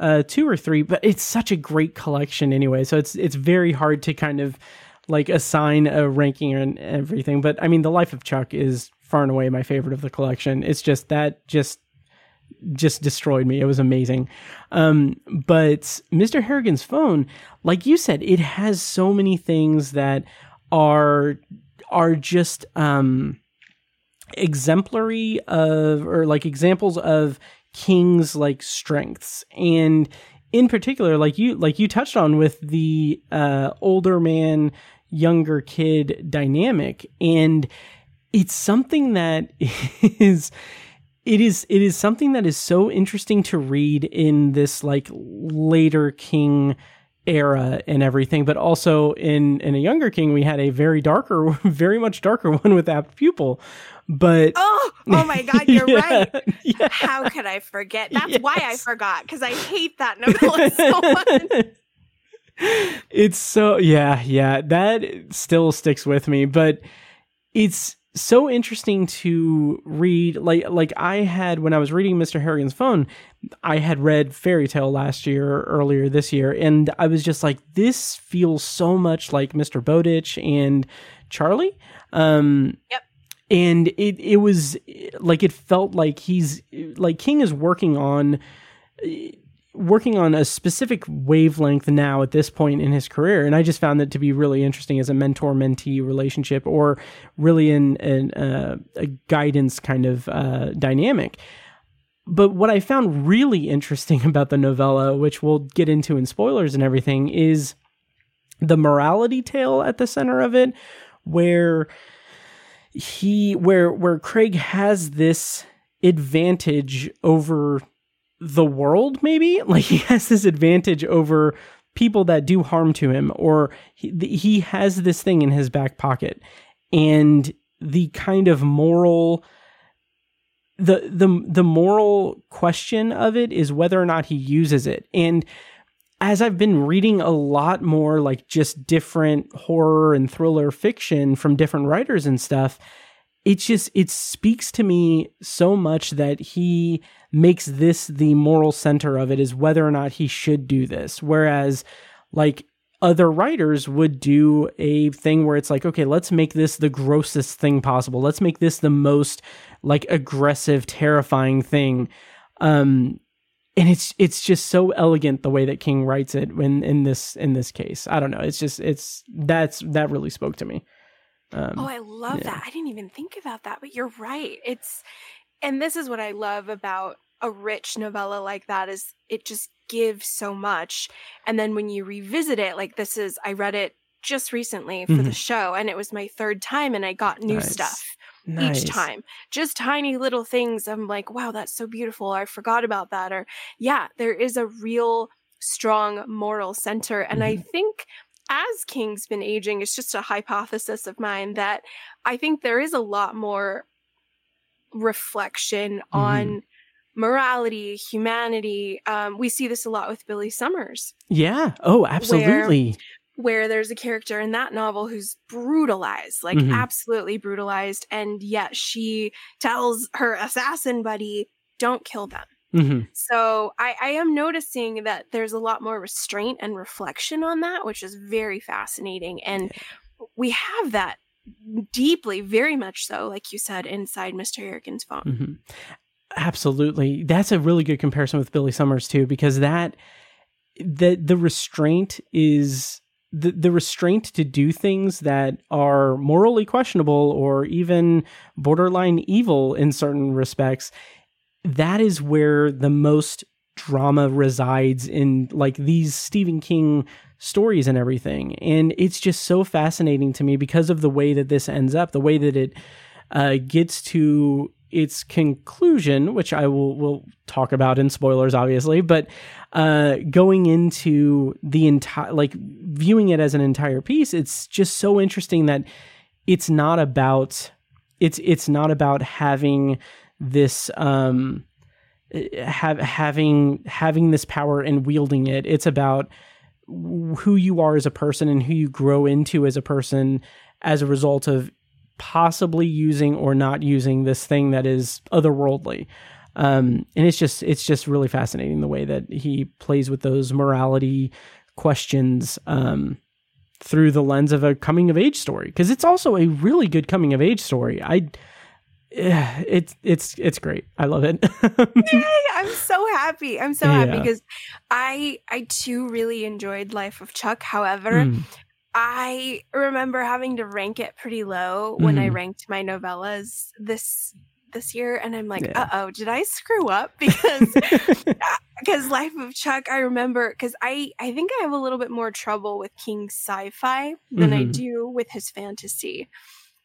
[SPEAKER 6] uh 2 or 3, but it's such a great collection anyway. So it's it's very hard to kind of like assign a ranking and everything, but I mean The Life of Chuck is far and away my favorite of the collection. It's just that just just destroyed me. It was amazing. Um, but Mr. Harrigan's phone, like you said, it has so many things that are are just um, exemplary of or like examples of King's like strengths. And in particular like you like you touched on with the uh, older man younger kid dynamic. And it's something that [laughs] is it is it is something that is so interesting to read in this like later king era and everything but also in in a younger king we had a very darker [laughs] very much darker [laughs] one with apt pupil but
[SPEAKER 7] Oh, oh my [laughs] God, you're
[SPEAKER 6] Yeah,
[SPEAKER 7] right.
[SPEAKER 6] yeah.
[SPEAKER 7] How could I forget? That's why I forgot because I hate that novella so much.
[SPEAKER 6] it's so yeah yeah that still sticks with me but it's so interesting to read like like i had when i was reading mr harrigan's phone i had read fairy tale last year earlier this year and i was just like this feels so much like mr bowditch and charlie um
[SPEAKER 7] Yep.
[SPEAKER 6] and it it was like it felt like he's like king is working on working on a specific wavelength now at this point in his career and i just found that to be really interesting as a mentor mentee relationship or really in, in uh, a guidance kind of uh, dynamic. But what i found really interesting [laughs] about the novella which we'll get into in spoilers and everything is the morality tale at the center of it where he where where Craig has this advantage over the world maybe? [laughs] Like he has this advantage over people that do harm to him or he, he has this thing in his back pocket. And the kind of moral the the the moral question of it is whether or not he uses it. And as I've been reading a lot more like just different horror and thriller fiction from different writers and stuff, it just it speaks to me so much that he makes this the moral center of it is whether or not he should do this. Whereas like other writers would do a thing where it's like, okay, let's make this the grossest thing possible. Let's make this the most like aggressive, terrifying thing. Um, and it's it's just so elegant the way that King writes it when in this in this case. I don't know. It's just it's that's that really spoke to me.
[SPEAKER 7] Um, oh, I love yeah. that. I didn't even think about that, but you're right. It's and this is what I love about a rich novella like that is it just gives so much. And then when you revisit it, like this is I read it just recently for mm-hmm. the show and it was my third time and I got new nice. stuff nice. each time. Just tiny little things. I'm like, wow, that's so beautiful. I forgot about that. Or, yeah, there is a real strong moral center. And mm-hmm. I think as King's been aging, it's just a hypothesis of mine that I think there is a lot more reflection mm-hmm. on morality, humanity. Um, we see this a lot with Billy Summers.
[SPEAKER 6] Yeah. Oh, absolutely
[SPEAKER 7] where there's a character in that novel who's brutalized, like mm-hmm. absolutely brutalized, and yet she tells her assassin buddy, "Don't kill them." Mm-hmm. So I, I am noticing that there's a lot more restraint and reflection on that, which is very fascinating, and we have that deeply, very much so, like you said, inside Mr. Harrigan's phone.
[SPEAKER 6] Mm-hmm. Absolutely, that's a really good comparison with Billy Summers too, because that the the restraint is the, the restraint to do things that are morally questionable or even borderline evil in certain respects that is where the most drama resides in like these Stephen King stories and everything. And it's just so fascinating to me because of the way that this ends up the way that it uh, gets to its conclusion, which I will will talk about in spoilers, obviously, but uh, going into the entire like viewing it as an entire piece, it's just so interesting that it's not about it's it's not about having this um have having having this power and wielding it. It's about who you are as a person and who you grow into as a person as a result of possibly using or not using this thing that is otherworldly. Um, and it's just it's just really fascinating the way that he plays with those morality questions um, through the lens of a coming of age story because it's also a really good coming of age story. I it's it's it's great. I love it. [laughs]
[SPEAKER 7] Yay, I'm so happy. I'm so happy because I I too really enjoyed Life of Chuck. However, mm. I remember having to rank it pretty low when mm-hmm. I ranked my novellas this this year and I'm like, yeah. "Uh-oh, did I screw up?" [laughs] because [laughs] because Life of Chuck, I remember cuz I I think I have a little bit more trouble with King's sci-fi than mm-hmm. I do with his fantasy.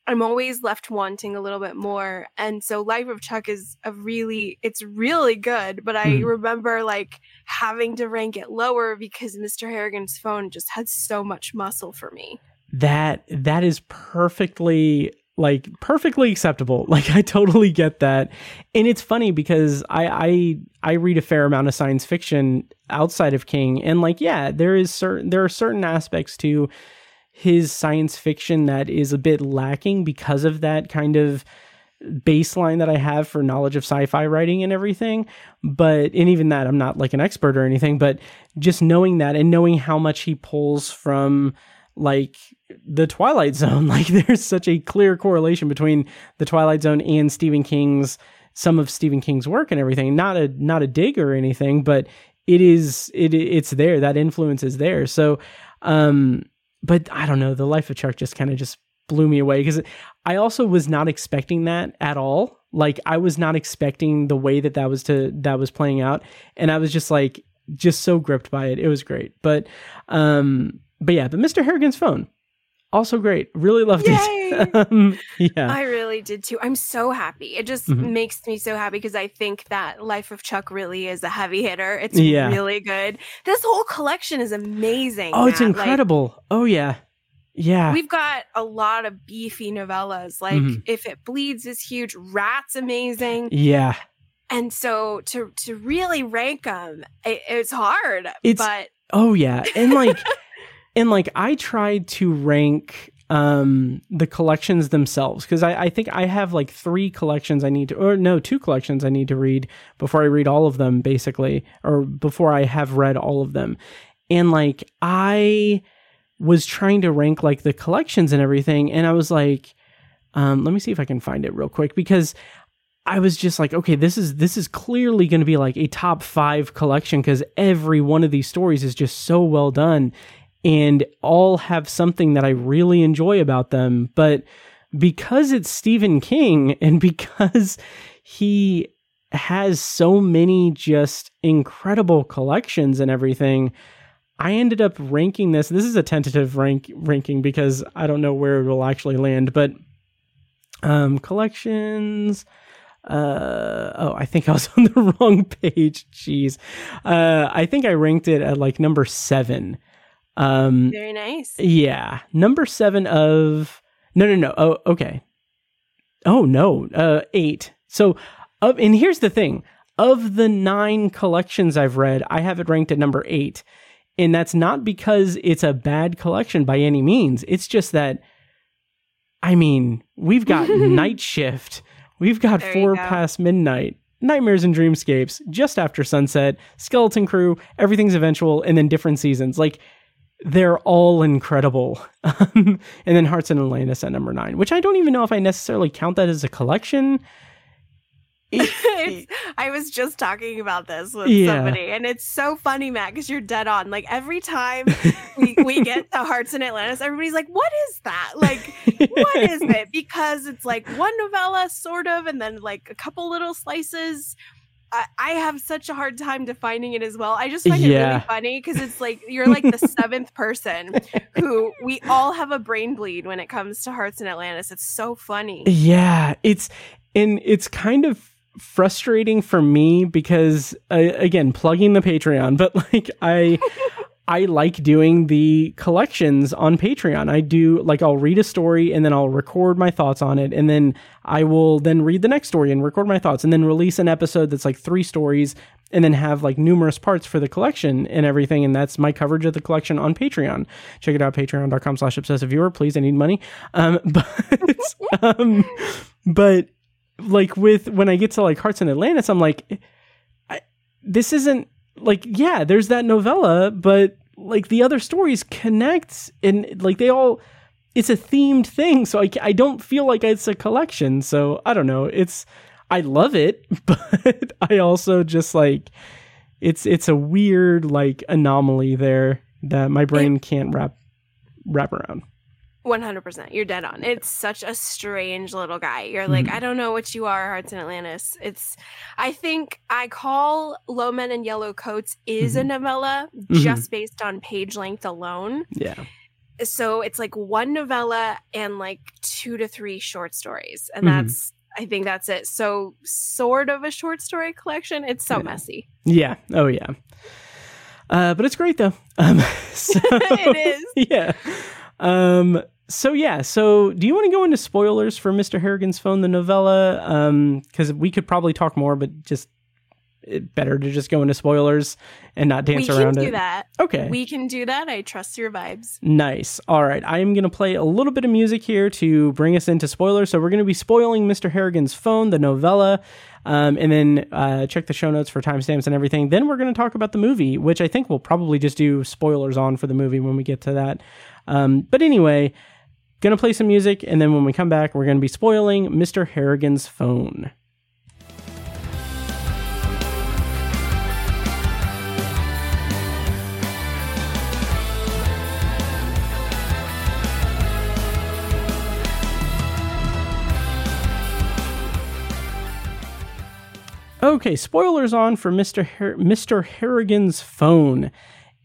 [SPEAKER 7] I'm always left wanting a little bit more. And so Life of Chuck is a really it's really good, but I mm. remember like having to rank it lower because Mr. Harrigan's phone just had so much muscle for me.
[SPEAKER 6] That that is perfectly like perfectly acceptable. [laughs] Like I totally get that. And it's funny because I I I read a fair amount of science fiction outside of King and like yeah, there is certain there are certain aspects to his science fiction that is a bit lacking because of that kind of baseline that I have for knowledge of sci-fi writing and everything. But and even that I'm not like an expert or anything, but just knowing that and knowing how much he pulls from like the Twilight Zone, [laughs] like there's such a clear correlation between the Twilight Zone and Stephen King's some of Stephen King's work and everything. Not a not a dig or anything, but it is it it's there. That influence is there. So um but I don't know. The life of Chuck just kind of just blew me away because I also was not expecting that at all. Like I was not expecting the way that that was to that was playing out, and I was just like just so gripped by it. It was great. But um, but yeah, but Mr. Harrigan's phone. Also great. Really loved
[SPEAKER 7] Yay!
[SPEAKER 6] it. [laughs] um, yeah.
[SPEAKER 7] I really did too. I'm so happy. It just
[SPEAKER 6] Mhm.
[SPEAKER 7] makes me so happy because I think that Life of Chuck really is a heavy hitter. It's
[SPEAKER 6] Yeah.
[SPEAKER 7] really good. This whole collection is amazing.
[SPEAKER 6] oh, it's
[SPEAKER 7] Matt. Like,
[SPEAKER 6] incredible. oh yeah. Yeah.
[SPEAKER 7] We've got a lot of beefy novellas. Like
[SPEAKER 6] Mhm.
[SPEAKER 7] If It Bleeds is huge. Rat's amazing.
[SPEAKER 6] yeah.
[SPEAKER 7] And so to to really rank them, it, it's hard.
[SPEAKER 6] It's-
[SPEAKER 7] but
[SPEAKER 6] Oh yeah. And like [laughs] and like I tried to rank um the collections themselves because I, I think I have like three collections I need to or no, two collections I need to read before I read all of them basically, or before I have read all of them. And like I was trying to rank like the collections and everything, and I was like, um, let me see if I can find it real quick because I was just like, okay, this is this is clearly going to be like a top five collection because every one of these stories is just so well done, and all have something that I really enjoy about them. But because it's Stephen King [laughs] and because he has so many just incredible collections and everything, I ended up ranking this. This is a tentative rank ranking because I don't know where it will actually land, but um collections uh oh i think i was [laughs] on the wrong page jeez uh i think i ranked it at like number seven um
[SPEAKER 7] very nice.
[SPEAKER 6] yeah. Number seven of no no no. Oh okay. Oh no. Uh eight. So of and here's the thing. Of the nine collections i've read i have it ranked at number eight. And that's not because it's a bad collection by any means. It's just that i mean we've got [laughs] night shift. We've got
[SPEAKER 7] There
[SPEAKER 6] four
[SPEAKER 7] go.
[SPEAKER 6] past midnight. Nightmares and dreamscapes just after sunset. Skeleton crew everything's eventual and then different seasons. Like they're all incredible. [laughs] Um, and then Hearts in Atlantis at number nine, which I don't even know if I necessarily count that as a collection. [laughs] It-
[SPEAKER 7] I was just talking about this with
[SPEAKER 6] Yeah.
[SPEAKER 7] somebody, and it's so funny, Matt, because you're dead on. Like every time we, [laughs] we get to Hearts in Atlantis, everybody's like, "What is that? Like, what is it?" Because it's like one novella, sort of, and then like a couple little slices. I, I have such a hard time defining it as well. I just find it
[SPEAKER 6] Yeah.
[SPEAKER 7] really funny because it's like [laughs] you're like the seventh person who we all have a brain bleed when it comes to Hearts in Atlantis. It's so funny.
[SPEAKER 6] yeah, it's and it's kind of frustrating for me because uh, again, plugging the Patreon, but like I [laughs] I like doing the collections on Patreon. I do like I'll read a story and then I'll record my thoughts on it and then I will then read the next story and record my thoughts and then release an episode that's like three stories and then have like numerous parts for the collection and everything and that's my coverage of the collection on Patreon. Check it out patreon.com slash obsessive viewer. Please, I need money. Um [laughs] but um but like with when I get to like Hearts in Atlantis, I'm like I, this isn't like yeah there's that novella but like the other stories connect and like they all it's a themed thing so I, I don't feel like it's a collection so i don't know. It's i love it [laughs] but i also just like it's it's a weird like anomaly there that my brain can't wrap wrap around
[SPEAKER 7] 100%. You're dead on. It's such a strange little guy. You're like, I don't know what you are, Hearts in Atlantis. It's, I think I call Low Men in Yellow Coats is a novella just based on page length alone.
[SPEAKER 6] yeah
[SPEAKER 7] So it's like one novella and like two to three short stories. And
[SPEAKER 6] Mhm.
[SPEAKER 7] that's, I think that's it. So, sort of a short story collection. It's so
[SPEAKER 6] Yeah.
[SPEAKER 7] messy.
[SPEAKER 6] yeah oh yeah uh but it's great though um [laughs] so, [laughs]
[SPEAKER 7] It is. [laughs]
[SPEAKER 6] yeah um so yeah so do you want to go into spoilers for mr harrigan's phone the novella um because we could probably talk more but just it, better to just go into spoilers and not dance around. it.
[SPEAKER 7] we can do that.
[SPEAKER 6] okay
[SPEAKER 7] We can do that. I trust your vibes.
[SPEAKER 6] Nice. All right. I am going to play a little bit of music here to bring us into spoilers. So we're going to be spoiling Mr. Harrigan's phone, the novella, um, and then uh, check the show notes for timestamps and everything. Then we're going to talk about the movie, which I think we'll probably just do spoilers on for the movie when we get to that. Um, but anyway, to play some music, and then when we come back, we're to be spoiling Mr. Harrigan's phone. Okay, spoilers on for Mr. Har- Mr. Harrigan's phone.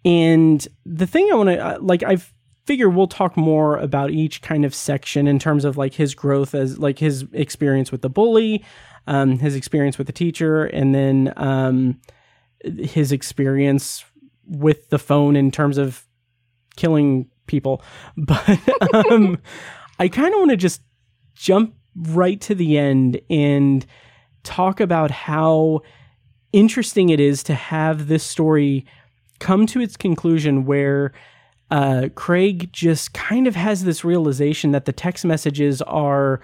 [SPEAKER 6] And the thing I want to uh, like I've figure we'll talk more about each kind of section in terms of like his growth as like his experience with the bully, um, his experience with the teacher, and then um, his experience with the phone in terms of killing people. [laughs] But um, I kind of want to just jump right to the end and talk about how interesting it is to have this story come to its conclusion where uh, Craig just kind of has this realization that the text messages are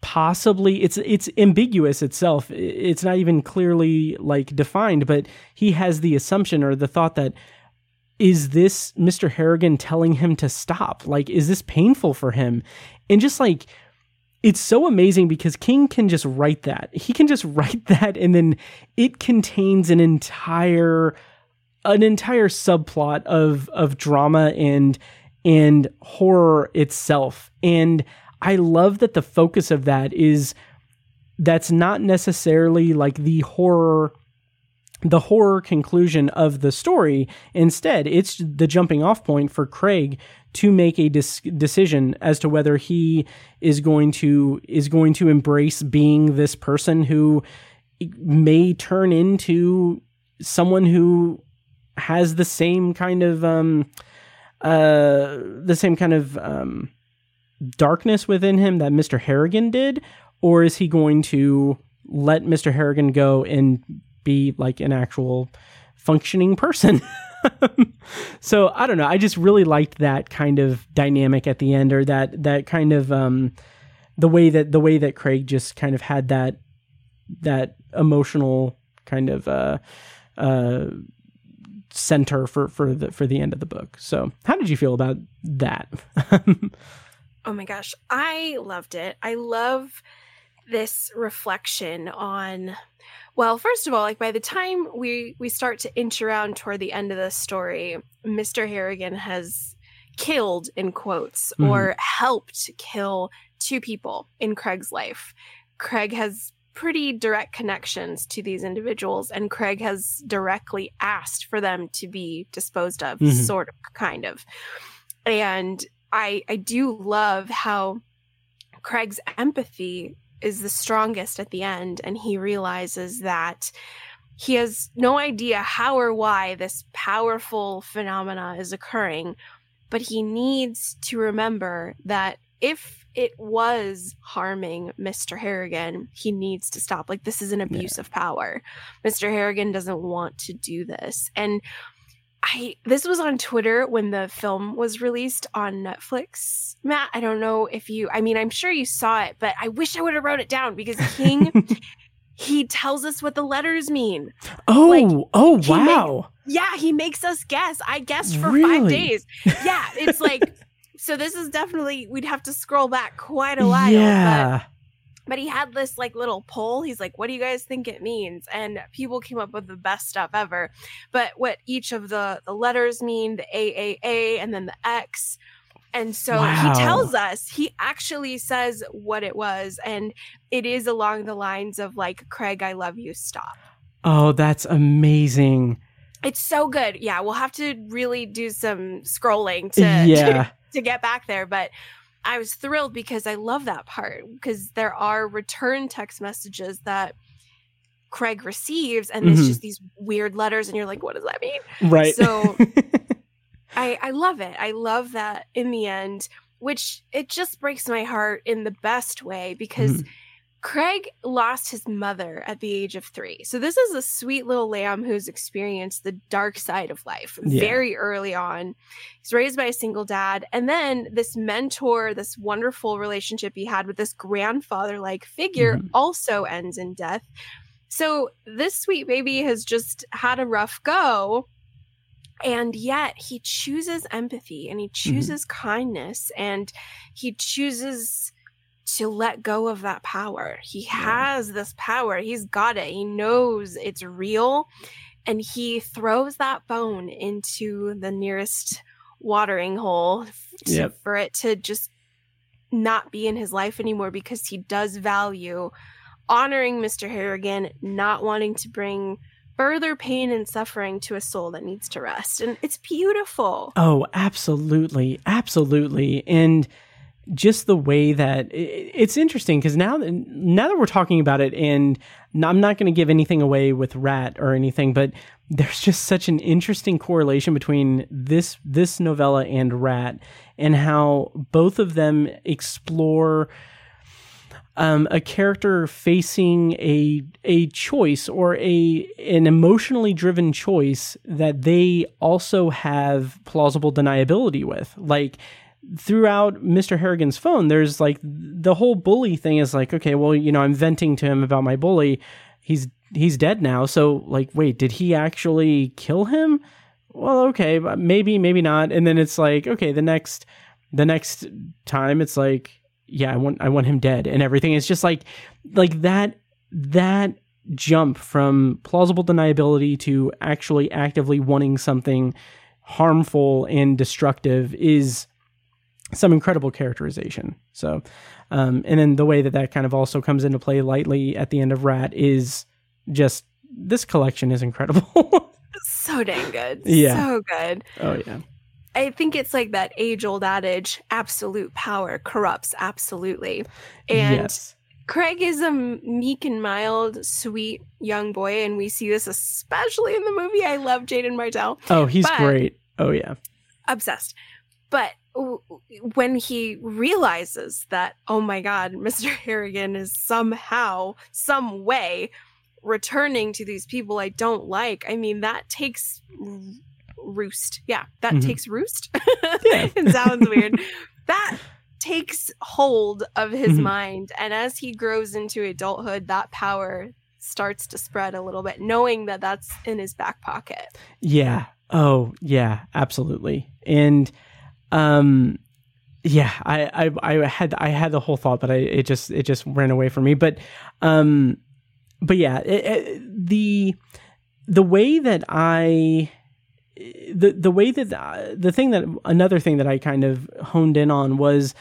[SPEAKER 6] possibly it's it's ambiguous itself it's not even clearly like defined but he has the assumption or the thought that is this Mr. Harrigan telling him to stop like is this painful for him and just like it's so amazing because King can just write that. He can just [laughs] write that and then it contains an entire an entire subplot of of drama and and horror itself. And I love that the focus of that is that's not necessarily like the horror the horror conclusion of the story. Instead, it's the jumping off point for Craig to make a dis- decision as to whether he is going to is going to embrace being this person who may turn into someone who has the same kind of um uh the same kind of um darkness within him that Mr. Harrigan did or is he going to let Mr. Harrigan go and be like an actual functioning person? [laughs] so I don't know. I just really liked that kind of dynamic at the end, or that that kind of um, the way that the way that Craig just kind of had that that emotional kind of uh, uh, center for for the for the end of the book. So how did you feel about that? [laughs]
[SPEAKER 7] oh my gosh, I loved it. I love this reflection on well, first of all, like by the time we we start to inch around toward the end of the story, Mr. Harrigan has killed in quotes mm. or helped kill two people in Craig's life. Craig has pretty direct connections to these individuals and Craig has directly asked for them to be disposed of, mm-hmm. sort of kind of. And I I do love how Craig's empathy is the strongest at the end and he realizes that he has no idea how or why this powerful phenomena is occurring but he needs to remember that if it was harming Mr. Harrigan, he needs to stop. Like, this is an abuse yeah. of power. Mr. Harrigan doesn't want to do this. And I this was on Twitter when the film was released on Netflix. Matt, I don't know if you I mean, I'm sure you saw it, but I wish I would have wrote it down because [laughs] King he tells us what the letters mean.
[SPEAKER 6] Oh, like, oh wow.
[SPEAKER 7] Make, yeah, he makes us guess. I guessed for
[SPEAKER 6] really?
[SPEAKER 7] 5 days. Yeah, it's like [laughs] so this is definitely we'd have to scroll back quite a while.
[SPEAKER 6] Yeah.
[SPEAKER 7] But but he had this like little poll. He's like, "What do you guys think it means?" And people came up with the best stuff ever. But what each of the the letters mean, the AAA and then the X. And so wow. he tells us, he actually says what it was and it is along the lines of like, "Craig, I love you, stop."
[SPEAKER 6] Oh, that's amazing.
[SPEAKER 7] It's so good. Yeah, we'll have to really do some scrolling to
[SPEAKER 6] yeah.
[SPEAKER 7] to, to get back there, but I was thrilled because I love that part because there are return text messages that Craig receives and mm-hmm. it's just these weird letters and you're like what does that mean?
[SPEAKER 6] Right.
[SPEAKER 7] So [laughs] I I love it. I love that in the end which it just breaks my heart in the best way because mm-hmm. Craig lost his mother at the age of three. So, this is a sweet little lamb who's experienced the dark side of life yeah. very early on. He's raised by a single dad. And then, this mentor, this wonderful relationship he had with this grandfather like figure mm-hmm. also ends in death. So, this sweet baby has just had a rough go. And yet, he chooses empathy and he mm-hmm. chooses mm-hmm. kindness and he chooses to let go of that power. He has this power. He's got it. He knows it's real. And he throws that bone into the nearest watering hole to, yep. for it to just not be in his life anymore because he does value honoring Mr. Harrigan, not wanting to bring further pain and suffering to a soul that needs to rest. And it's beautiful.
[SPEAKER 6] Oh, absolutely. Absolutely. And just the way that it's interesting because now that now that we're talking about it and I'm not going to give anything away with rat or anything but there's just such an interesting correlation between this this novella and rat and how both of them explore um, a character facing a a choice or a an emotionally driven choice that they also have plausible deniability with. Like throughout Mr. Harrigan's phone, there's like the whole bully thing is like, okay, well, you know, I'm venting to him about my bully. He's he's dead now. So like, wait, did he actually kill him? Well, okay, maybe, maybe not. And then it's like, okay, the next the next time it's like, yeah, I want I want him dead and everything. It's just like like that that jump from plausible deniability to actually actively wanting something harmful and destructive is some incredible characterization. So, um, and then the way that that kind of also comes into play lightly at the end of Rat is just this collection is incredible. [laughs]
[SPEAKER 7] so dang good.
[SPEAKER 6] Yeah.
[SPEAKER 7] So good.
[SPEAKER 6] Oh, yeah.
[SPEAKER 7] I think it's like that age old adage absolute power corrupts absolutely. And
[SPEAKER 6] yes.
[SPEAKER 7] Craig is a meek and mild, sweet young boy, and we see this especially in the movie. I love Jaeden Martell.
[SPEAKER 6] Oh, he's great. Oh, yeah.
[SPEAKER 7] Obsessed. But when he realizes that, oh my God, [laughs] Mr. Harrigan is somehow, some way returning to these people I don't like, I mean, that takes roost. Yeah, that mm-hmm. takes roost. [laughs] it sounds weird. [laughs] that takes hold of his mm-hmm. mind. And as he grows into adulthood, that power starts to spread a little bit, knowing that that's in his back pocket.
[SPEAKER 6] Yeah. Oh, yeah, absolutely. And, um, yeah, I, I, I had, I had the whole thought, but I, it just, it just ran away from me. But, um, but yeah, it, it, the, the way that I, the the way that uh, the thing that another thing that I kind of honed in on was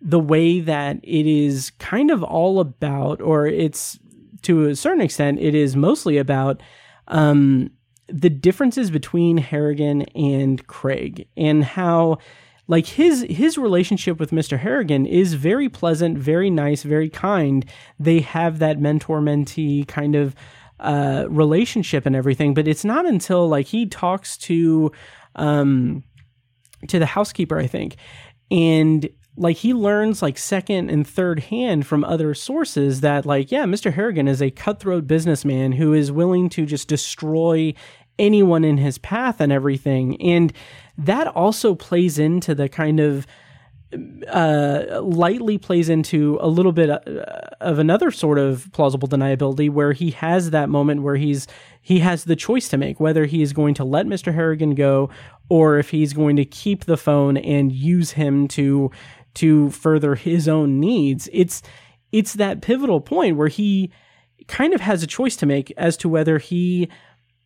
[SPEAKER 6] the way that it is kind of all about, or it's to a certain extent, it is mostly about um, the differences between Harrigan and Craig and how like his his relationship with Mr. Harrigan is very pleasant, very nice, very kind. They have that mentor mentee kind of uh, relationship and everything. But it's not until like he talks to um, to the housekeeper, I think, and like he learns like second and third hand from other sources that like yeah mr harrigan is a cutthroat businessman who is willing to just destroy anyone in his path and everything and that also plays into the kind of uh, lightly plays into a little bit uh, of another sort of plausible deniability where he has that moment where he's he has the choice to make whether he is going to let Mr. Harrigan go or if he's going to keep the phone and use him to to further his own needs. It's it's that pivotal point where he kind of has a choice to make as to whether he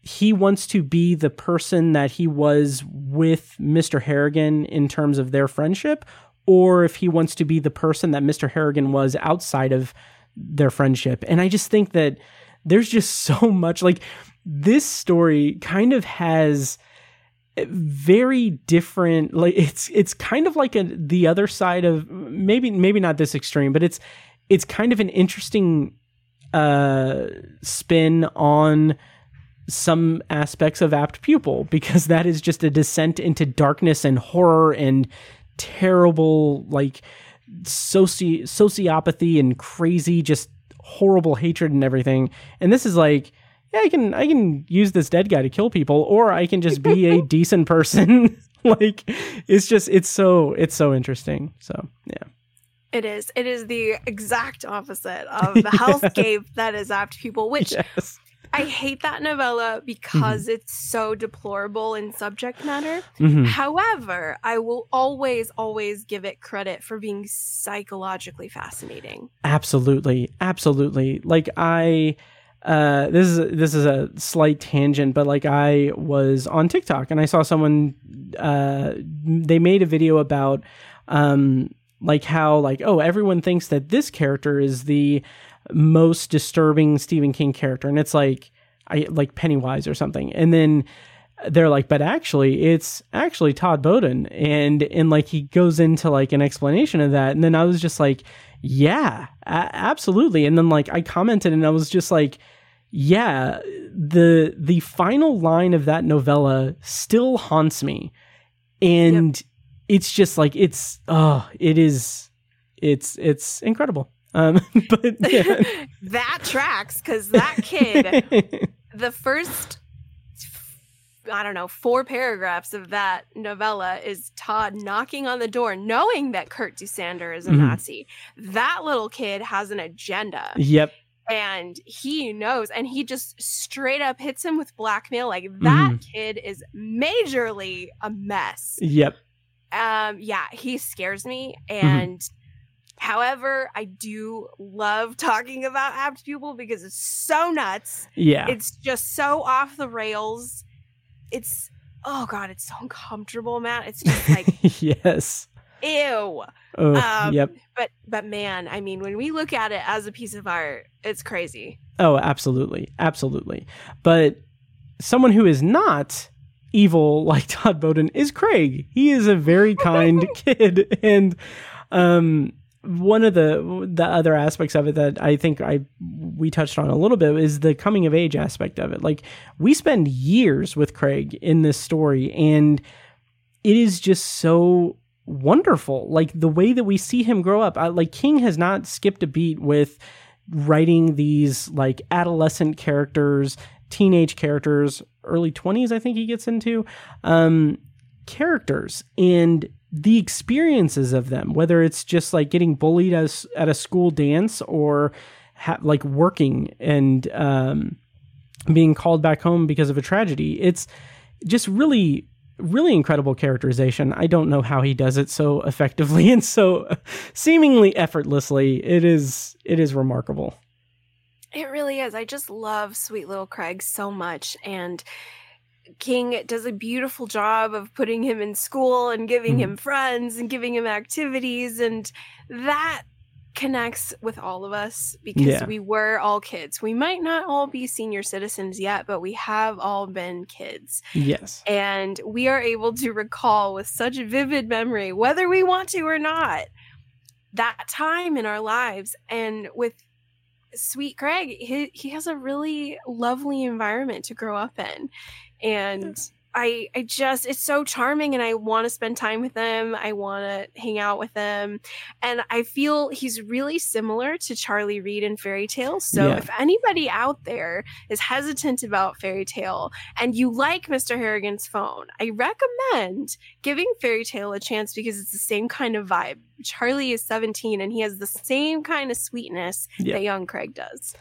[SPEAKER 6] he wants to be the person that he was with Mr. Harrigan in terms of their friendship or if he wants to be the person that Mr. Harrigan was outside of their friendship. And I just think that there's just [laughs] so much like this story kind of has very different like it's it's kind of like a the other side of maybe maybe not this extreme but it's it's kind of an interesting uh spin on some aspects of apt pupil because that is just a descent into darkness and horror and terrible like soci sociopathy and crazy just horrible hatred and everything. And this is like yeah i can i can use this dead guy to kill people or i can just be a [laughs] decent person. [laughs] Like it's just it's so it's so interesting. So yeah.
[SPEAKER 7] It is. It is the exact opposite of [laughs] the hellscape that is apt pupil which yes. I hate that novella because mm-hmm. it's so deplorable in subject matter. Mm-hmm. However, I will always, always give it credit for being psychologically fascinating.
[SPEAKER 6] Absolutely. Absolutely. Like, I. Uh, this is this is a slight tangent, but like I was on TikTok and I saw someone uh, they made a video about um, like how like oh everyone thinks that this character is the most disturbing Stephen King character. And it's like, I like Pennywise or something. And then they're like, but actually, it's actually Todd Bowden, and and like he goes into like an explanation of that, and then I was just like, yeah, a- absolutely. And then like I commented, and I was just like, yeah, the the final line of that novella still haunts me, and it's just like it's oh, it is, it's it's incredible. Um, [laughs] but yeah. [laughs]
[SPEAKER 7] that tracks because that kid, [laughs] the first, I don't know, four paragraphs of that novella is Todd knocking on the door, knowing that Kurt Dussander is a
[SPEAKER 6] Mhm.
[SPEAKER 7] Nazi. That little kid has an agenda
[SPEAKER 6] yep,
[SPEAKER 7] and he knows, and he just straight up hits him with blackmail. Like that
[SPEAKER 6] Mhm.
[SPEAKER 7] kid is majorly a mess
[SPEAKER 6] yep,
[SPEAKER 7] um yeah he scares me
[SPEAKER 6] Mm-hmm.
[SPEAKER 7] and however i do love talking about apt pupil because it's so nuts
[SPEAKER 6] yeah,
[SPEAKER 7] it's just so off the rails it's oh god it's so uncomfortable matt it's just [laughs] like
[SPEAKER 6] yes.
[SPEAKER 7] ew
[SPEAKER 6] Oh,
[SPEAKER 7] Um,
[SPEAKER 6] yep.
[SPEAKER 7] but but man i mean when we look at it as a piece of art it's crazy
[SPEAKER 6] Oh, absolutely. Absolutely. But someone who is not evil [laughs] like Todd Bowden is Craig. He is a very kind [laughs] kid and um one of the the other aspects of it that I think I we touched on a little bit is the coming of age aspect of it. Like we spend years with Craig in this story and it is just so wonderful. Like the way that we see him grow up. I, like King has not skipped a beat with writing these like adolescent characters, teenage characters, early 20s I think he gets into um characters and the experiences of them, whether it's just like getting bullied as at a school dance or ha- like working and um being called back home because of a tragedy. It's just really really incredible characterization. I don't know how he does it so effectively [laughs] and so seemingly effortlessly. It is it is remarkable.
[SPEAKER 7] It really is. I just love Sweet Little Craig so much. And King does a beautiful job of putting him in school and giving
[SPEAKER 6] Mhm.
[SPEAKER 7] him friends and giving him activities. And that connects with all of us because
[SPEAKER 6] Yeah.
[SPEAKER 7] we were all kids. We might not all be senior citizens yet, but we have all been kids.
[SPEAKER 6] Yes.
[SPEAKER 7] And we are able to recall with such vivid memory, whether we want to or not, that time in our lives. And with Sweet Craig, he, he has a really lovely environment to grow up in. And I I just it's so charming and I want to spend time with him. I want to hang out with him. And I feel he's really similar to Charlie Reade in Fairy Tale. So
[SPEAKER 6] Yeah.
[SPEAKER 7] if anybody out there is hesitant about Fairy Tale and you like Mr. Harrigan's phone, I recommend giving Fairy Tale a chance because it's the same kind of vibe. Charlie is 17 and he has the same kind of sweetness
[SPEAKER 6] Yeah.
[SPEAKER 7] that young Craig does.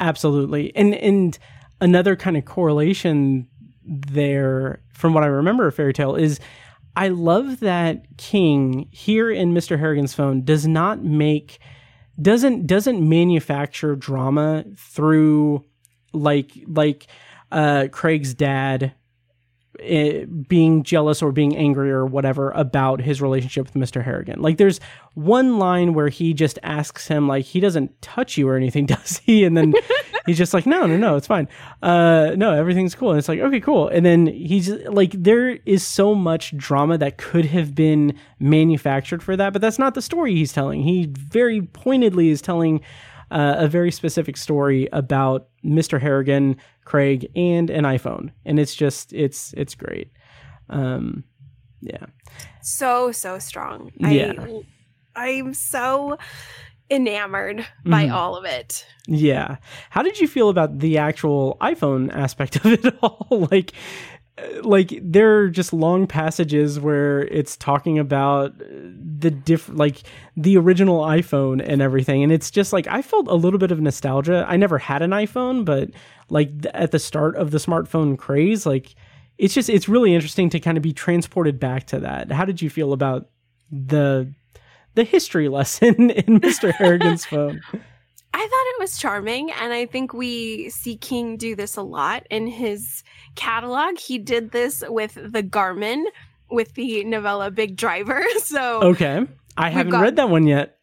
[SPEAKER 6] Absolutely. And and another kind of correlation there from what I remember of Fairy Tale is I love that King here in Mr. Harrigan's phone does not make doesn't doesn't manufacture drama through like like uh Craig's dad being jealous or being angry or whatever about his relationship with Mr. Harrigan. Like there's one line where he just asks him like he doesn't touch you or anything, [laughs] does he? And then [laughs] he's just like, no, no, no, it's fine. Uh, no, everything's cool. And it's like, okay, cool. And then he's like, there is so much drama that could have been manufactured for that, but that's not the story he's telling. He very pointedly is telling uh, a very specific story about Mr. Harrigan, Craig, and an iPhone, and it's just it's it's great. Um, yeah,
[SPEAKER 7] so so strong.
[SPEAKER 6] Yeah.
[SPEAKER 7] I I'm so enamored by
[SPEAKER 6] Mhm.
[SPEAKER 7] all of it.
[SPEAKER 6] yeah. How did you feel about the actual iPhone aspect of it [laughs] all? like, like there are just long passages where it's talking about the diff like the original iPhone and everything and it's just like I felt a little bit of nostalgia. I never had an iPhone, but like th- at the start of the smartphone craze, like it's just it's really interesting to kind of be transported back to that. How did you feel about the the history [laughs] lesson in Mr. Harrigan's [laughs] phone?
[SPEAKER 7] I thought it was charming, and I think we see King do this a lot in his catalog. He did this with the Garmin, with the novella Big Driver. [laughs] So
[SPEAKER 6] Okay. I haven't
[SPEAKER 7] got-
[SPEAKER 6] read that one yet.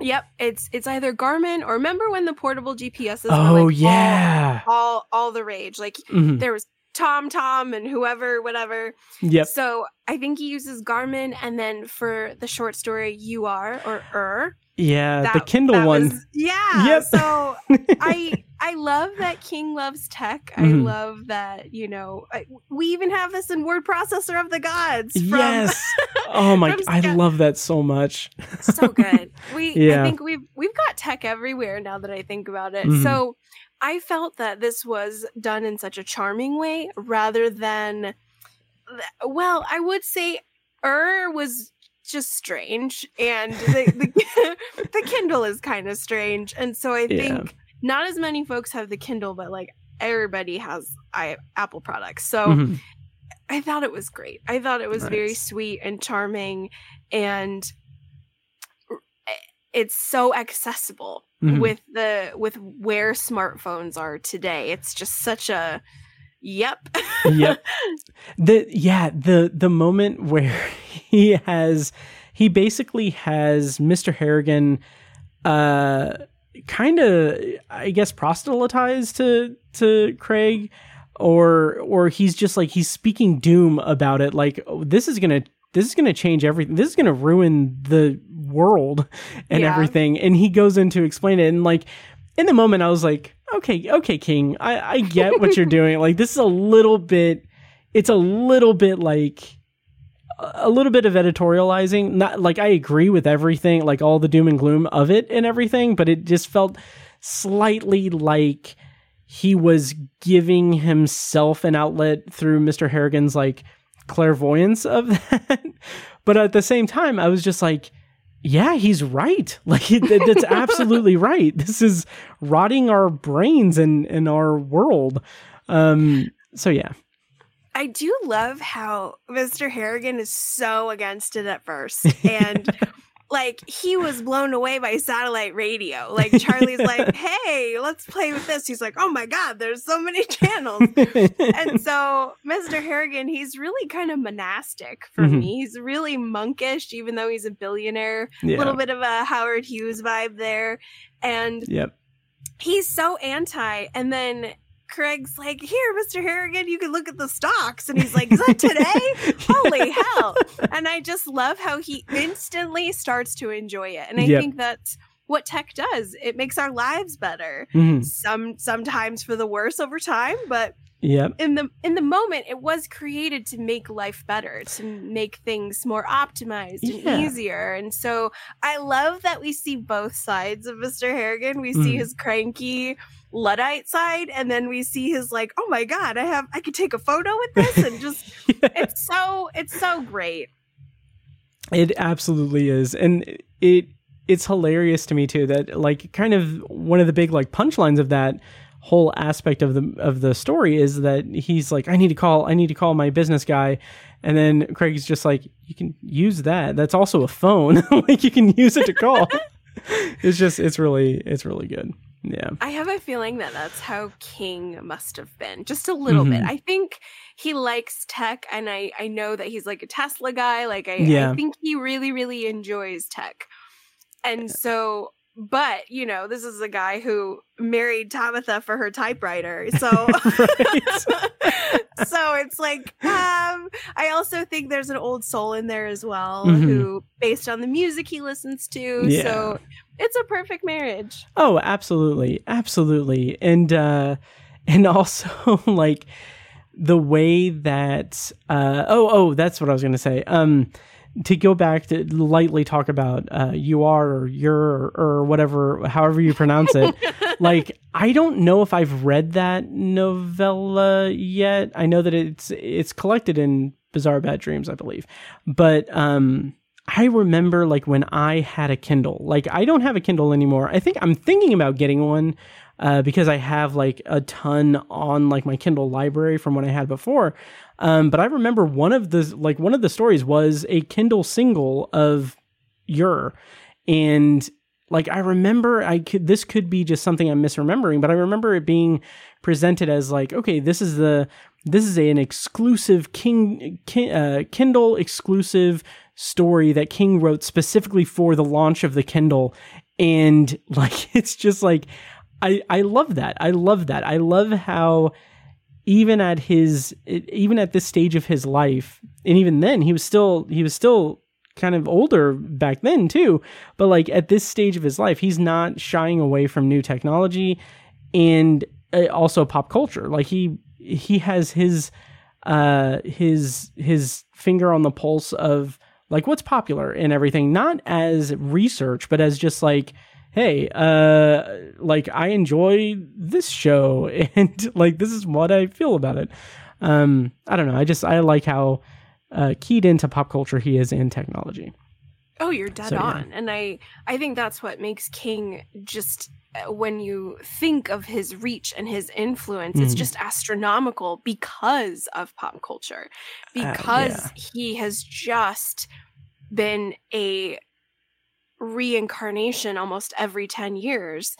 [SPEAKER 7] Yep, it's it's either Garmin or remember when the portable GPSs
[SPEAKER 6] Oh,
[SPEAKER 7] were like
[SPEAKER 6] yeah.
[SPEAKER 7] all, all all the rage. Like
[SPEAKER 6] Mhm.
[SPEAKER 7] there was Tom Tom and whoever whatever.
[SPEAKER 6] Yep.
[SPEAKER 7] So I think he uses Garmin, and then for the short story "You Are" or "Er,"
[SPEAKER 6] Yeah, the Kindle
[SPEAKER 7] that
[SPEAKER 6] one.
[SPEAKER 7] was- yeah.
[SPEAKER 6] Yep.
[SPEAKER 7] So [laughs] I I love that King loves tech. I
[SPEAKER 6] Mhm.
[SPEAKER 7] love that you know I, we even have this in word processor of the gods. From,
[SPEAKER 6] yes. [laughs] Oh my! I love that so much.
[SPEAKER 7] so good. [laughs] We
[SPEAKER 6] Yeah.
[SPEAKER 7] I think we've we've got tech everywhere now that I think about it.
[SPEAKER 6] Mhm.
[SPEAKER 7] So I felt that this was done in such a charming way rather than well, I would say Er was just strange and the the, [laughs] [laughs] the Kindle is kind of strange. And so I
[SPEAKER 6] Yeah.
[SPEAKER 7] think not as many folks have the Kindle, but like everybody has I, Apple products. So
[SPEAKER 6] Mhm.
[SPEAKER 7] I thought it was great. I thought it was very sweet and charming and it's so accessible
[SPEAKER 6] Mhm.
[SPEAKER 7] with the with where smartphones are today. It's just such a yep.
[SPEAKER 6] yep. [laughs] The yeah, the the moment where [laughs] he has he basically has Mr. Harrigan uh kind of I guess proselytized to to Craig or or he's just like he's speaking doom about it like oh, this is going to this is going to change everything. This is going to ruin the world and
[SPEAKER 7] Yeah.
[SPEAKER 6] everything and he goes in to explain it and like in the moment I was like okay, okay King, I I get what you're [laughs] doing. Like this is a little bit it's a little bit like a little bit of editorializing not like i agree with everything like all the doom and gloom of it and everything but it just felt slightly like he was giving himself an outlet through mr harrigan's like clairvoyance of [laughs] that but at the same time i was just like yeah he's right [laughs] like that- that's absolutely [laughs] right this is rotting our brains and and our world um so yeah
[SPEAKER 7] I do love how Mr. Harrigan is so against it at first. [laughs] And like he was blown away by satellite radio. Like Charlie's like, [laughs] hey, let's play with this. He's like, oh my God, there's so many [laughs] channels. and [laughs] so Mr. Harrigan, he's really kind of monastic for
[SPEAKER 6] Mhm.
[SPEAKER 7] me. He's really monkish, even though he's a billionaire. A
[SPEAKER 6] yeah
[SPEAKER 7] little bit of a Howard Hughes vibe there. And
[SPEAKER 6] yep
[SPEAKER 7] he's so anti. And then Craig's like, Here, Mr. Harrigan, you can look at the stocks. And he's like, Is that today? [laughs] Holy hell. And I just love how he instantly starts to enjoy it. And I
[SPEAKER 6] Yep.
[SPEAKER 7] think that's what tech does. It makes our lives better.
[SPEAKER 6] Mhm.
[SPEAKER 7] Some sometimes for the worse over time, but
[SPEAKER 6] Yep.
[SPEAKER 7] in the in the moment it was created to make life better to make things more optimized and
[SPEAKER 6] Yeah.
[SPEAKER 7] easier and so i love that we see both sides of mr harrigan we see
[SPEAKER 6] Mhm.
[SPEAKER 7] his cranky luddite side and then we see his like oh my god i have i could take a photo with [laughs] this and just it's so it's so great
[SPEAKER 6] It absolutely is. And it it's hilarious to me too that like kind of one of the big like punchlines of that whole aspect of the of the story is that he's like I need to call I need to call my business guy and then Craig's just like you can use that. That's also a phone. [laughs] like you can use it to call. [laughs] it's just it's really it's really good. Yeah.
[SPEAKER 7] I have a feeling that that's how King must have been, just a little bit.
[SPEAKER 6] Mhm.
[SPEAKER 7] I think he likes tech, and I I know that he's like a Tesla guy. Like I,
[SPEAKER 6] Yeah.
[SPEAKER 7] I think he really really enjoys tech, and so. But you know, this is a guy who married Tabitha for her typewriter, so [laughs] [laughs] so it's like um I also think there's an old soul in there as well,
[SPEAKER 6] Mhm.
[SPEAKER 7] who based on the music he listens to.
[SPEAKER 6] Yeah.
[SPEAKER 7] So it's a perfect marriage.
[SPEAKER 6] Oh, absolutely. Absolutely. And uh and [laughs] also like the way that uh oh oh that's what I was going to say. Um to go back to lightly talk about uh you are or you're or whatever however you pronounce it. [laughs] like I don't know if I've read that novella yet. I know that it's it's collected in Bazaar Bad Dreams, I believe. But um I remember like when I had a Kindle. Like I don't have a Kindle anymore. I think I'm thinking about getting one uh, because I have like a ton on like my Kindle library from what I had before. Um, but I remember one of the like one of the stories was a Kindle single of Ur, and like I remember I could this could be just something I'm misremembering, but I remember it being presented as like okay, this is the this is an exclusive King, Kin- uh, Kindle exclusive story that King wrote specifically for the launch of the Kindle, and [laughs] like it's just like I I love that. I love that. I love how even at his even at this stage of his life, and even then he was still he was still kind of older back then too. But like at this stage of his life, he's not shying away from new technology and uh, also pop culture. Like he he has his uh his his finger on the pulse of like what's popular and everything, not as research, but as just like hey, uh, like I enjoy this show [laughs] and like this is what I feel about it. Um, I don't know. I just I like how uh, keyed into pop culture he is in technology.
[SPEAKER 7] Oh, you're dead
[SPEAKER 6] So, yeah.
[SPEAKER 7] on. And I I think that's what makes King just uh, when you think of his reach and his influence, it's
[SPEAKER 6] Mhm.
[SPEAKER 7] just astronomical because of pop culture.
[SPEAKER 6] Uh,
[SPEAKER 7] Because he has just been a reincarnation almost every 10 years.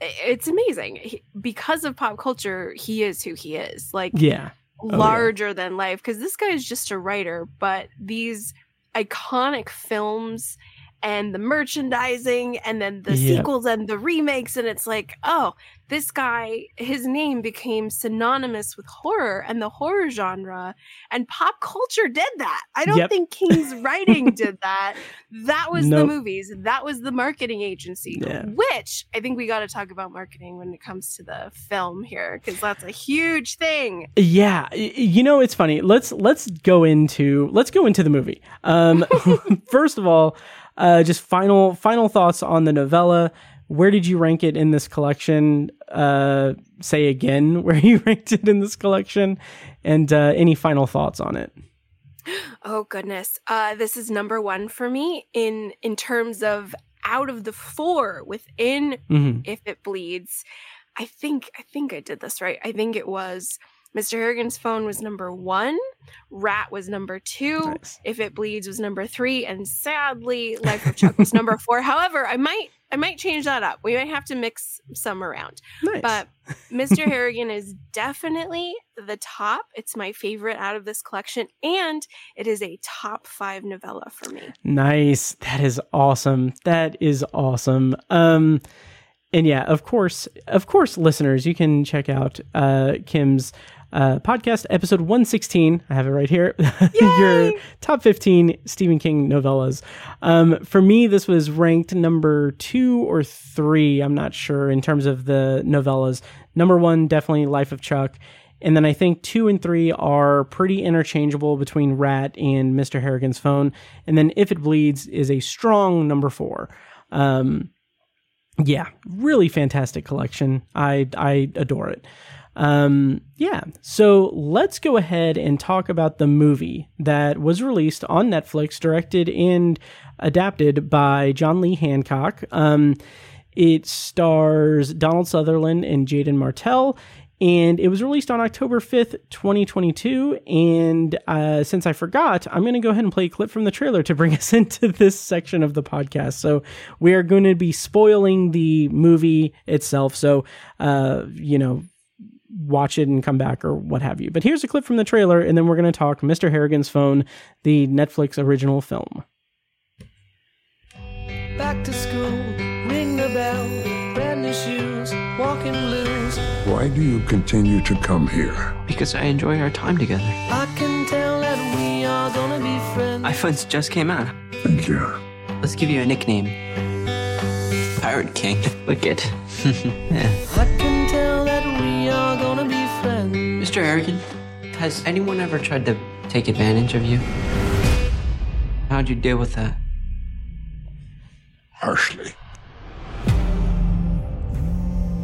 [SPEAKER 7] It's amazing. He- because of pop culture, he is who he is. Like
[SPEAKER 6] Yeah. Oh, yeah.
[SPEAKER 7] larger than life because this guy is just a writer but these iconic films and the merchandising and then the
[SPEAKER 6] Yep.
[SPEAKER 7] sequels and the remakes and it's like oh this guy his name became synonymous with horror and the horror genre and pop culture did that i don't
[SPEAKER 6] Yep.
[SPEAKER 7] think king's writing [laughs] did that that was the movies that was the marketing agency
[SPEAKER 6] Yeah.
[SPEAKER 7] which i think we got to talk about marketing when it comes to the film here because that's a huge thing
[SPEAKER 6] Yeah, you know it's funny. Let's let's go into let's go into the movie. Um, [laughs] first of all, uh, just final final thoughts on the novella. Where did you rank it in this collection? Uh, say again [laughs] where you ranked it in this collection, and uh, any final thoughts on it.
[SPEAKER 7] Oh goodness. Uh this is number 1 for me in in terms of out of the four within
[SPEAKER 6] hmm
[SPEAKER 7] if it bleeds. I think I think I did this right. I think it was Mr. Harrigan's phone was number 1, Rat was number 2,
[SPEAKER 6] Nice.
[SPEAKER 7] If It Bleeds was number 3 and sadly Life of Chuck was number [laughs] 4. However, I might I might change that up. We might have to mix some around.
[SPEAKER 6] Nice.
[SPEAKER 7] But Mr. Harrigan is definitely the top. It's my favorite out of this collection, and it is a top five novella for me.
[SPEAKER 6] Nice. That is awesome. That is awesome. Um and yeah, of course, of course, listeners, you can check out uh Kim's uh podcast episode 116. I have it right here. [laughs] Your top 15 Stephen King novellas. Um for me this was ranked number 2 or 3, I'm not sure in terms of the novellas. Number 1 definitely Life of Chuck. And then I think two and three are pretty interchangeable between Rat and Mr. Harrigan's phone. And then If It Bleeds is a strong number four. Um, yeah, really fantastic collection. I I adore it. Um, yeah, so let's go ahead and talk about the movie that was released on Netflix, directed and adapted by John Lee Hancock. Um, it stars Donald Sutherland and Jaeden Martell, and it was released on October 5th, 2022. And uh, since I forgot, I'm going to go ahead and play a clip from the trailer to bring [laughs] us into this section of the podcast. So we are going to be spoiling the movie itself. So, uh, you know, watch it and come back or what have you. But here's a clip from the trailer, and then we're going to talk Mr. Harrigan's Phone, the Netflix original film.
[SPEAKER 1] Back to school, ring the bell, brand new shoes, walking blues.
[SPEAKER 8] Why do you continue to come here?
[SPEAKER 9] Because I enjoy our time together.
[SPEAKER 1] I can tell that we are gonna be friends.
[SPEAKER 9] iPhones just came out.
[SPEAKER 8] Thank you.
[SPEAKER 9] Let's give you a nickname. Pirate King. [laughs] Wicked. [laughs] yeah. Mr. Harrigan, has anyone ever tried to take advantage of you? How'd you deal with that?
[SPEAKER 8] Harshly.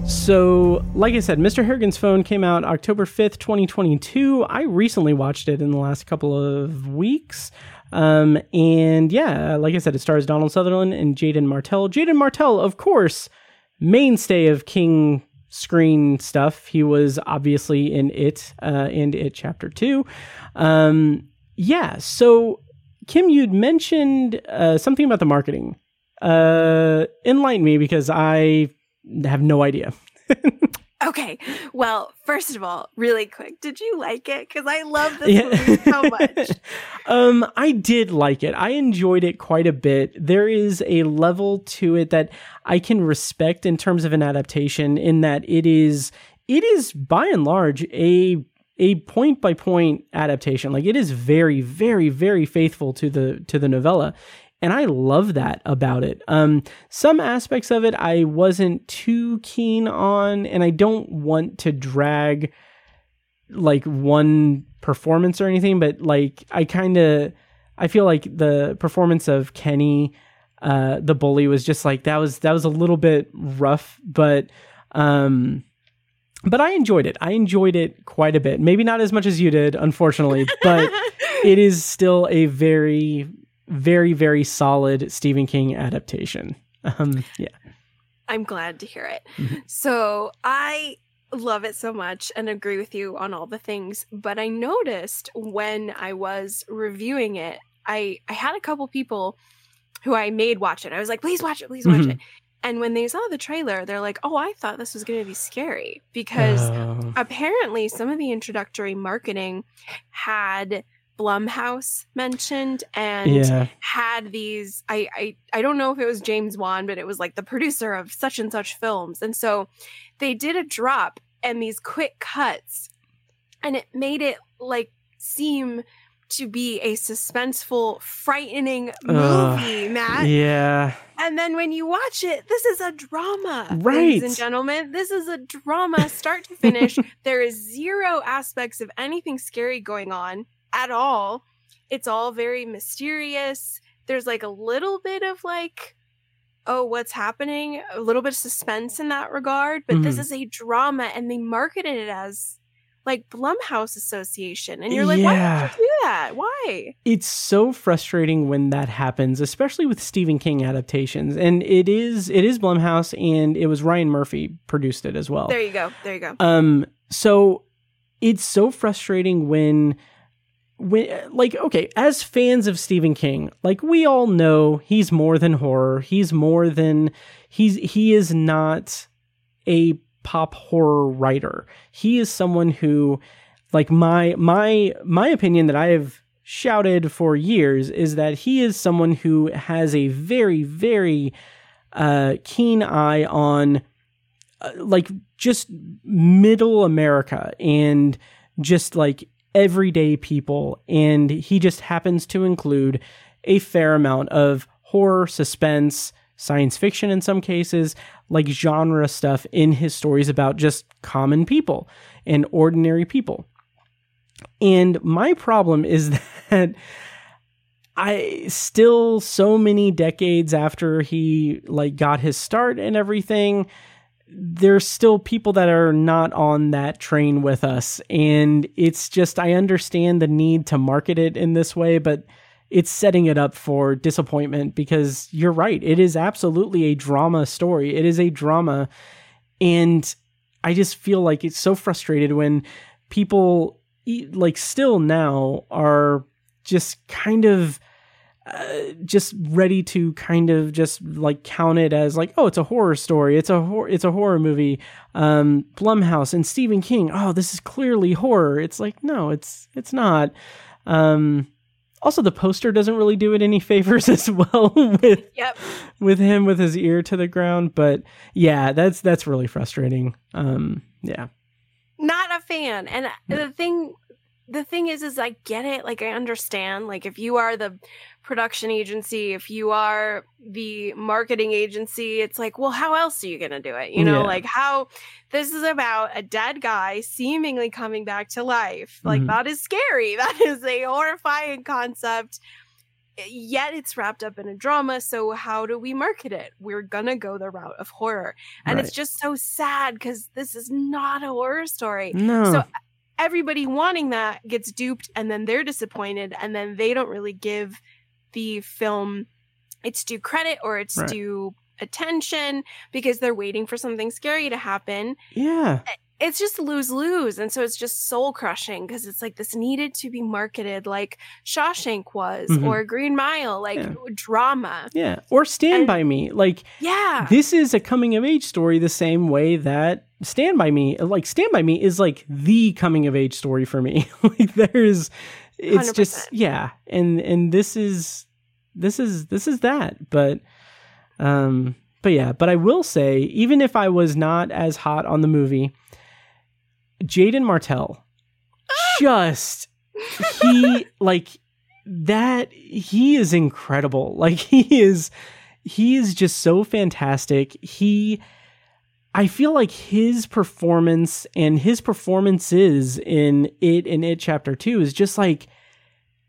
[SPEAKER 6] So, like I said, Mr. Harrigan's Phone came out October 5th, 2022. I recently watched it in the last couple of weeks. Um, and yeah, like I said, it stars Donald Sutherland and Jaeden Martell. Jaeden Martell, of course, mainstay of King screen stuff. He was obviously in It uh, and It Chapter 2. Um, yeah, so Kim, you'd mentioned uh, something about the marketing. Uh, enlighten me because I have no idea. [laughs]
[SPEAKER 7] Okay. Well, first of all, really quick, did you like it? Because I love this
[SPEAKER 6] Yeah.
[SPEAKER 7] movie so much. [laughs]
[SPEAKER 6] um, I did like it. I enjoyed it quite a bit. There is a level to it that I can respect in terms of an adaptation, in that it is it is by and large a a point by point adaptation. Like it is very, very, very faithful to the to the novella. And I love that about it. Um, some aspects of it I wasn't too keen on, and I don't want to drag like one performance or anything, but like I kind of I feel like the performance of Kenny, uh, the bully, was just like that was that was a little bit rough, but um, but I enjoyed it. I enjoyed it quite a bit. Maybe not as much as you did, unfortunately, but [laughs] it is still a very very very solid Stephen King adaptation. Um, yeah.
[SPEAKER 7] I'm glad to hear it.
[SPEAKER 6] Mhm.
[SPEAKER 7] So I love it so much and agree with you on all the things. But I noticed when I was reviewing it, I I had a couple people who I made watch it. I was like, please watch it, please watch
[SPEAKER 6] Mhm.
[SPEAKER 7] it. And when they saw the trailer, they're like, oh, I thought this was going to be scary because
[SPEAKER 6] Oh.
[SPEAKER 7] apparently some of the introductory marketing had Blumhouse mentioned and
[SPEAKER 6] yeah.
[SPEAKER 7] had these I, I I don't know if it was James Wan, but it was like the producer of such and such films. And so they did a drop and these quick cuts and it made it like seem to be a suspenseful, frightening movie, Matt.
[SPEAKER 6] Yeah.
[SPEAKER 7] And then when you watch it, this is a drama, ladies
[SPEAKER 6] Right.
[SPEAKER 7] and gentlemen. This is a drama, start to finish. [laughs] there is zero aspects of anything scary going on at all. It's all very mysterious. There's like a little bit of like, oh, what's happening? A little bit of suspense in that regard. But this
[SPEAKER 6] Mhm.
[SPEAKER 7] is a drama, and they marketed it as like Blumhouse Association. And you're like, why
[SPEAKER 6] Yeah.
[SPEAKER 7] would you do that? Why?
[SPEAKER 6] it's so frustrating when that happens, especially with Stephen King adaptations. And it is it is Blumhouse, and it was Ryan Murphy produced it as well.
[SPEAKER 7] There you go. There you go.
[SPEAKER 6] Um, so it's so frustrating when when like okay, as fans of Stephen King, like we all know he's more than horror. He's more than he's he is not a pop horror writer. He is someone who like my my my opinion that I have shouted for years is that he is someone who has a very very uh keen eye on uh, like just middle America and just like everyday people. And he just happens to include a fair amount of horror, suspense, science fiction in some cases, like genre stuff in his stories about just common people and ordinary people. And my problem is [laughs] that I still so many decades after he like got his start and everything there's still people that are not on that train with us. And it's just I understand the need to market it in this way but it's setting it up for disappointment because you're right. It is absolutely a drama story. It is a drama. And I just feel like it's so frustrated when people like still now are just kind of uh, just ready to kind of just like count it as like oh it's a horror story. It's a hor- it's a horror movie. Um Blumhouse and Stephen King. Oh this is clearly horror. It's like no it's it's not. Um also the poster doesn't really do it any [laughs] favors as well [laughs] with
[SPEAKER 7] Yep.
[SPEAKER 6] with him with his ear to the ground. But yeah that's that's really frustrating. Um yeah.
[SPEAKER 7] Not a fan. And the thing the thing is is i get it like i understand like if you are the production agency if you are the marketing agency it's like well how else are you going to do it? You know
[SPEAKER 6] Yeah.
[SPEAKER 7] like how this is about a dead guy seemingly coming back to life. Like
[SPEAKER 6] Mhm.
[SPEAKER 7] that is scary. [laughs] That is a horrifying concept. Yet it's wrapped up in a drama so how do we market it? We're gonna go the route of horror. And it's just so sad because this is not a horror story.
[SPEAKER 6] No.
[SPEAKER 7] so everybody wanting that gets duped and then they're disappointed and then they don't really give the film its due credit or its
[SPEAKER 6] Right.
[SPEAKER 7] due attention because they're waiting for something scary to happen
[SPEAKER 6] yeah
[SPEAKER 7] it's just lose lose. And so it's just soul crushing because it's like this needed to be marketed like Shawshank was
[SPEAKER 6] Mhm.
[SPEAKER 7] or Green Mile, like
[SPEAKER 6] Yeah.
[SPEAKER 7] drama.
[SPEAKER 6] Yeah. Or Stand
[SPEAKER 7] And-
[SPEAKER 6] By Me. Like,
[SPEAKER 7] Yeah.
[SPEAKER 6] this is a coming of age story the same way that Stand By Me, like, Stand By Me is like the coming of age story for me. [laughs] like, there's, it's just,
[SPEAKER 7] 100%.
[SPEAKER 6] yeah. And, and this is, this is, this is that. But, um, but yeah, but I will say, even if I was not as hot on the movie, Jaeden Martell just he [laughs] like that he is incredible. Like he is he is just so fantastic. He I feel like his performance and his performances in it and it chapter 2 is just like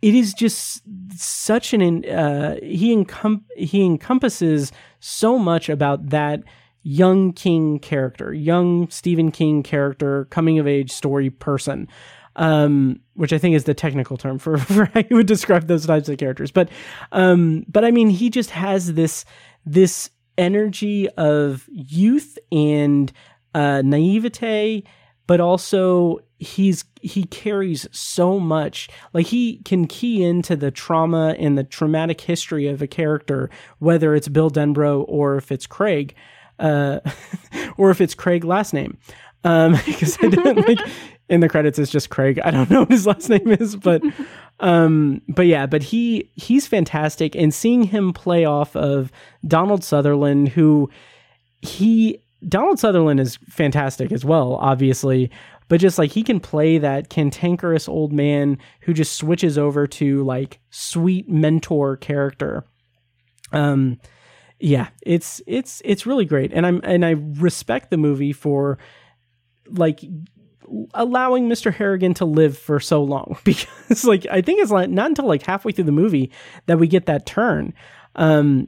[SPEAKER 6] it is just such an uh he encom- he encompasses so much about that young king character young stephen king character coming of age story person um which i think is the technical term for, [laughs] for how you would describe those types of characters. But um but i mean he just has this this energy of youth and uh naivete but also he's he carries so much. Like he can key into the trauma and the traumatic history of a character whether it's bill denbrough or if it's craig uh [laughs] or if it's craig last name. Um [laughs] because i don't [laughs] like in the credits it's just craig. I don't know what his last name is but um but yeah but he he's fantastic. And seeing him play off of donald sutherland who he Donald Sutherland is fantastic as well, obviously, but just like he can play that cantankerous old man who just switches over to like sweet mentor character. Um yeah, it's it's it's really great and I'm and I respect the movie for like allowing Mr. Harrigan to live for so long [laughs] because like I think it's like not until like halfway through the movie that we get that turn. Um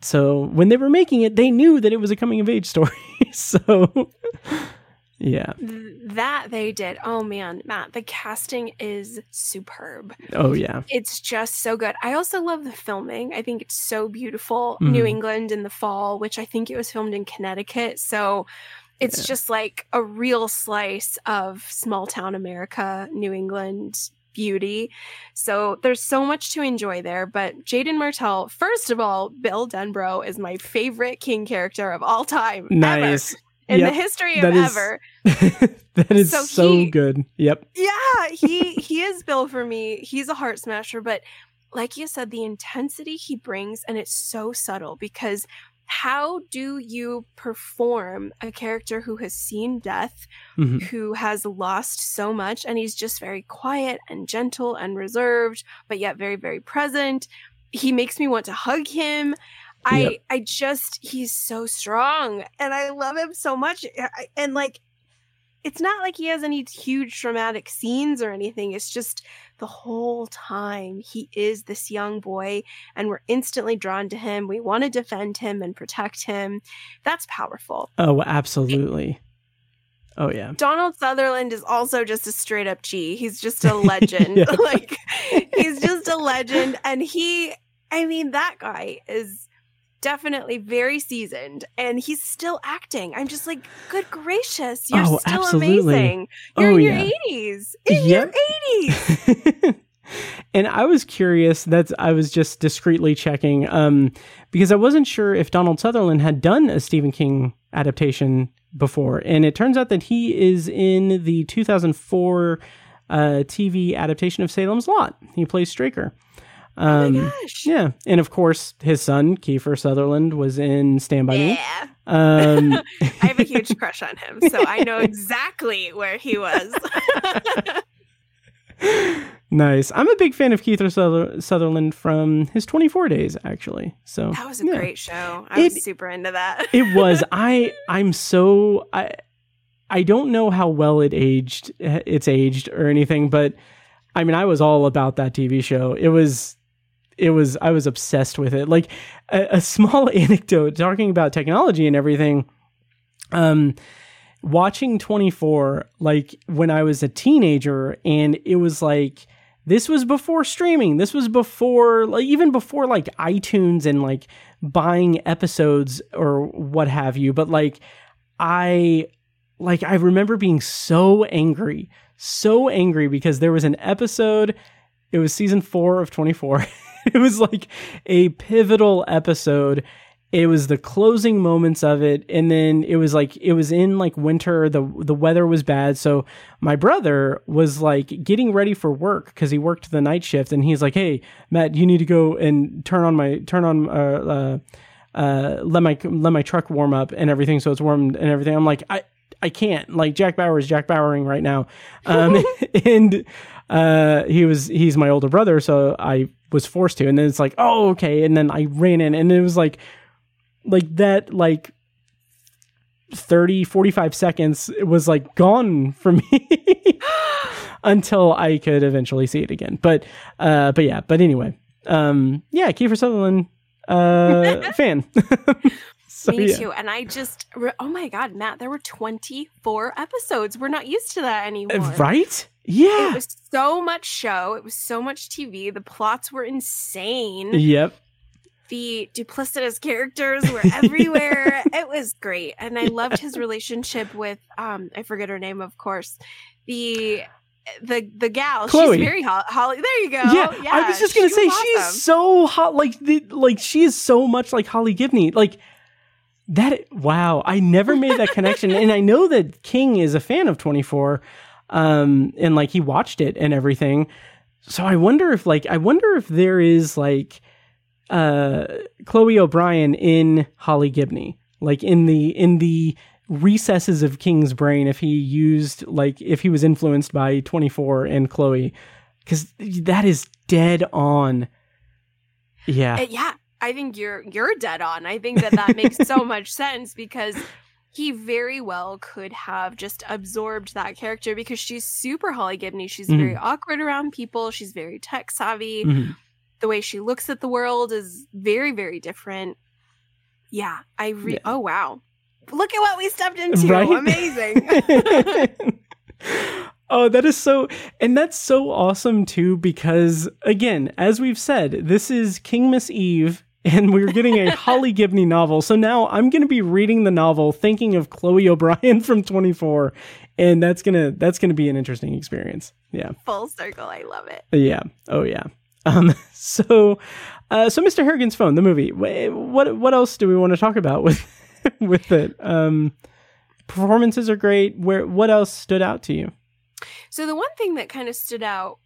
[SPEAKER 6] so when they were making it, they knew that it was a coming of age story. [laughs] so yeah.
[SPEAKER 7] Th- that they did. Oh man, Matt, the casting is superb.
[SPEAKER 6] Oh yeah.
[SPEAKER 7] It's just so good. I also love the filming. I think it's so beautiful. New
[SPEAKER 6] Mhm.
[SPEAKER 7] England in the fall, which I think it was filmed in Connecticut. So it's just like a real slice of small town America, New England beauty. So there's so much to enjoy there. But Jaeden Martell, first of all, Bill Denbrough is my favorite King character of all time.
[SPEAKER 6] Nice.
[SPEAKER 7] In
[SPEAKER 6] Yep.
[SPEAKER 7] the history of
[SPEAKER 6] is-
[SPEAKER 7] ever. [laughs]
[SPEAKER 6] that is
[SPEAKER 7] So
[SPEAKER 6] so,
[SPEAKER 7] he-
[SPEAKER 6] good. Yep.
[SPEAKER 7] Yeah, he [laughs] he is Bill for me. He's a heart smasher, but like you said, the intensity he brings, and it's so subtle because how do you perform a character who has seen death,
[SPEAKER 6] Mhm.
[SPEAKER 7] who has lost so much, and he's just very quiet and gentle and reserved, but yet very, very present. He makes me want to hug him. I
[SPEAKER 6] Yep.
[SPEAKER 7] I just he's so strong and I love him so much. Eh, and like it's not like he has any huge dramatic scenes or anything. It's just the whole time he is this young boy and we're instantly drawn to him. We want to defend him and protect him. That's powerful.
[SPEAKER 6] Oh, eh absolutely. Oh yeah.
[SPEAKER 7] Donald Sutherland is also just a straight up G. He's just [laughs] a legend. [laughs] Like he's just a legend and he I mean that guy is definitely very seasoned and he's still acting. I'm just like good gracious, you're
[SPEAKER 6] Oh,
[SPEAKER 7] still
[SPEAKER 6] absolutely.
[SPEAKER 7] amazing. You're
[SPEAKER 6] Oh,
[SPEAKER 7] in your
[SPEAKER 6] yeah.
[SPEAKER 7] 80s. In
[SPEAKER 6] Yep.
[SPEAKER 7] your 80s. [laughs]
[SPEAKER 6] and I was curious. That's I was just discreetly checking um, because I wasn't sure if Donald Sutherland had done a Stephen King adaptation before, and it turns out that he is in the 2004 uh, TV adaptation of Salem's Lot. He plays Straker. Um,
[SPEAKER 7] oh my gosh.
[SPEAKER 6] yeah, and of course his son Kiefer Sutherland was in Stand by Me.
[SPEAKER 7] Yeah.
[SPEAKER 6] Um, [laughs]
[SPEAKER 7] I have a huge [laughs] crush on him, so I know exactly where he was. [laughs]
[SPEAKER 6] nice. I'm a big fan of Kiefer Suther- Sutherland from his 24 days, actually. So
[SPEAKER 7] That was a
[SPEAKER 6] yeah.
[SPEAKER 7] great show. I was super into that.
[SPEAKER 6] it was i i'm so i i don't know how well it aged it's aged or anything but i mean i was all about that tv show it was it was i was obsessed with it like a, a small [laughs] anecdote talking about technology and everything um watching 24 like when i was a teenager and it was like this was before streaming this was before like even before like itunes and like buying episodes or what have you but like i like I remember being so angry, so angry because there was an episode. It was season four of 24. [laughs] [laughs] it was like a pivotal episode. It was the closing moments of it, and then it was like it was in like winter. the The weather was bad, so my brother was like getting ready for work because he worked the night shift, and he's like, "Hey, Matt, you need to go and turn on my turn on uh, uh, uh let my let my truck warm up and everything, so it's warm and everything." I'm like, I I can't. Like Jack Bauer is Jack Bowering right now, um, [laughs] and uh, he was he's my older brother, so I was forced to. And then it's like, oh okay, and then I ran in, and it was like like that like 30 45 seconds it was like gone for [laughs] me [gasps] until i could eventually see it again. But uh but yeah but anyway um yeah kiefer sutherland uh [laughs] fan. [laughs]
[SPEAKER 7] So, me yeah. too. And i just oh my god matt there were 24 episodes. We're not used to that anymore.
[SPEAKER 6] right yeah
[SPEAKER 7] it was so much show it was so much tv the plots were insane
[SPEAKER 6] yep
[SPEAKER 7] the duplicitous characters were everywhere. [laughs] it was great. And I loved his relationship with um I forget her name, of course. The the the gal
[SPEAKER 6] Chloe.
[SPEAKER 7] she's very hot holly there you go
[SPEAKER 6] yeah, yeah i was just gonna say awesome. she's so hot like the like she is so much like holly gibney like that wow i never made that connection and i know that king is a fan of 24 um and like he watched it and everything so i wonder if like i wonder if there is like uh, Chloe O'Brien in Holly Gibney, like in the in the recesses of King's brain, if he used like if he was influenced by Twenty Four and Chloe, because that is dead on. Yeah,
[SPEAKER 7] uh, yeah. I think you're you're dead on. I think that that makes so [laughs] much sense because he very well could have just absorbed that character because she's super Holly Gibney. She's mm-hmm. very awkward around people. She's very tech savvy. Mm-hmm the way she looks at the world is very very different yeah i re- yeah. oh wow look at what we stepped into right? [laughs] amazing [laughs]
[SPEAKER 6] oh that is so and that's so awesome too because again as we've said this is Kingmas eve and we're getting a [laughs] Holly Gibney novel. So now I'm going to be reading the novel thinking of Chloe O'Brien [laughs] from 24 and that's going to that's to be an interesting experience. Yeah.
[SPEAKER 7] Full circle. I love it.
[SPEAKER 6] Yeah. Oh yeah. Um, [laughs] so, uh, so Mr. Harrigan's phone, the movie. What what else do we want to talk about with with it? Um, performances are great. Where what else stood out to you?
[SPEAKER 7] So the one thing that kind of stood out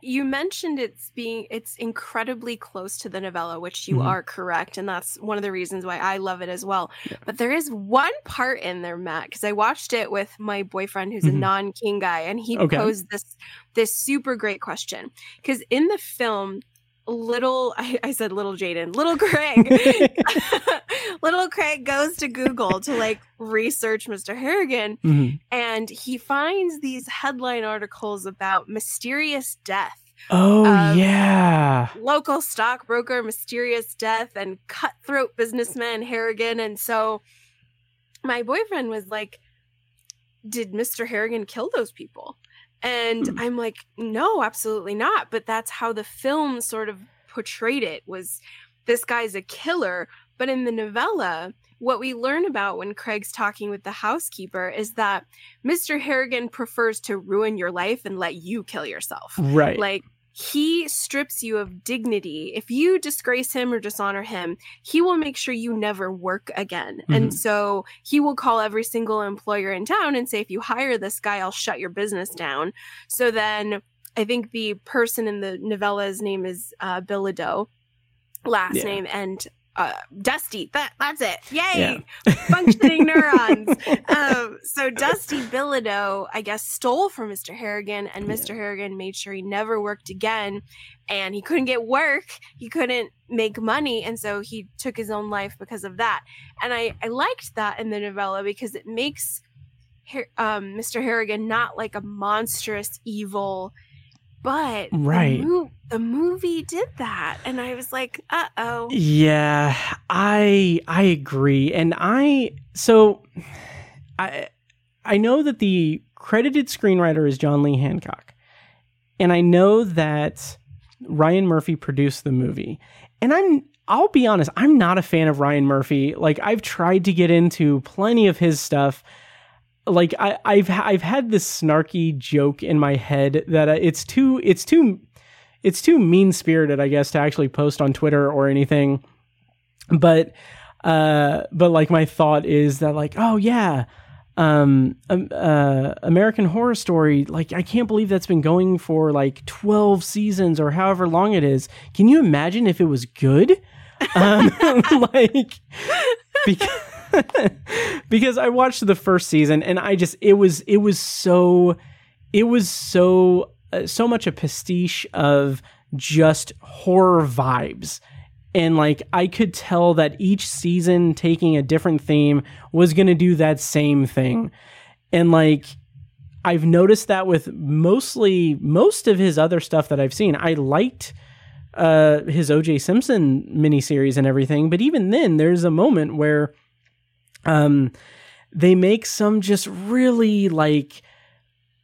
[SPEAKER 7] you mentioned it's being it's incredibly close to the novella which you mm-hmm. are correct and that's one of the reasons why i love it as well yeah. but there is one part in there matt because i watched it with my boyfriend who's mm-hmm. a non-king guy and he okay. posed this this super great question because in the film little [laughs] I, I, said little Jaeden, little Craig. [laughs] [laughs] little Craig goes to Google to like research Mr. Harrigan mm-hmm. and he finds these headline articles about mysterious death.
[SPEAKER 6] Oh yeah.
[SPEAKER 7] Local stockbroker mysterious death and cutthroat businessman Harrigan and so my boyfriend was like did Mr. Harrigan kill those people? And mm. I'm like, no, absolutely not. But that's how the film sort of portrayed it was this guy's a killer. But in the novella, what we learn about when Craig's talking with the housekeeper is that Mr. Harrigan prefers to ruin your life and let you kill yourself.
[SPEAKER 6] Right.
[SPEAKER 7] Like he strips you of dignity. If you disgrace him or dishonor him, he will make sure you never work again. Mm-hmm. And so he will call every single employer in town and say, if you hire this guy, I'll shut your business down. So then I think the person in the novella's name is uh, Bilodeau, last yeah. name. And uh, Dusty. That that's it. Yay! Yeah. [laughs] Functioning neurons. [laughs] Um, so Dusty Bilodeau, I guess, stole from Mr. Harrigan, and Mr. Yeah. Harrigan made sure he never worked again. And he couldn't get work. He couldn't make money, and so he took his own life because of that. And I I liked that in the novella because it makes um, Mr. Harrigan not like a monstrous evil but
[SPEAKER 6] right.
[SPEAKER 7] The, mo- the, movie did that, and I was like, "Uh oh."
[SPEAKER 6] Yeah, I I agree, and I so I I know that the credited screenwriter is John Lee Hancock, and I know that Ryan Murphy produced the movie, and I'm I'll be honest, I'm not a fan of Ryan Murphy. Like I've tried to get into plenty of his stuff like I, I've I've had this snarky joke in my head that uh, it's too it's too it's too mean spirited, I guess, to actually post on Twitter or anything. But uh, but like my thought is that like oh yeah, um, um uh, American Horror Story like I can't believe that's been going for like twelve seasons or however long it is. Can you imagine if it was good? Um, [laughs] like because [laughs] because I watched the first season and I just it was it was so it was so uh, so much a pastiche of just horror vibes. And like I could tell that each season taking a different theme was going to do that same thing. And like I've noticed that with mostly most of his other stuff that I've seen. I liked uh his OJ Simpson miniseries and everything but even then there's a moment where um, they make some just really like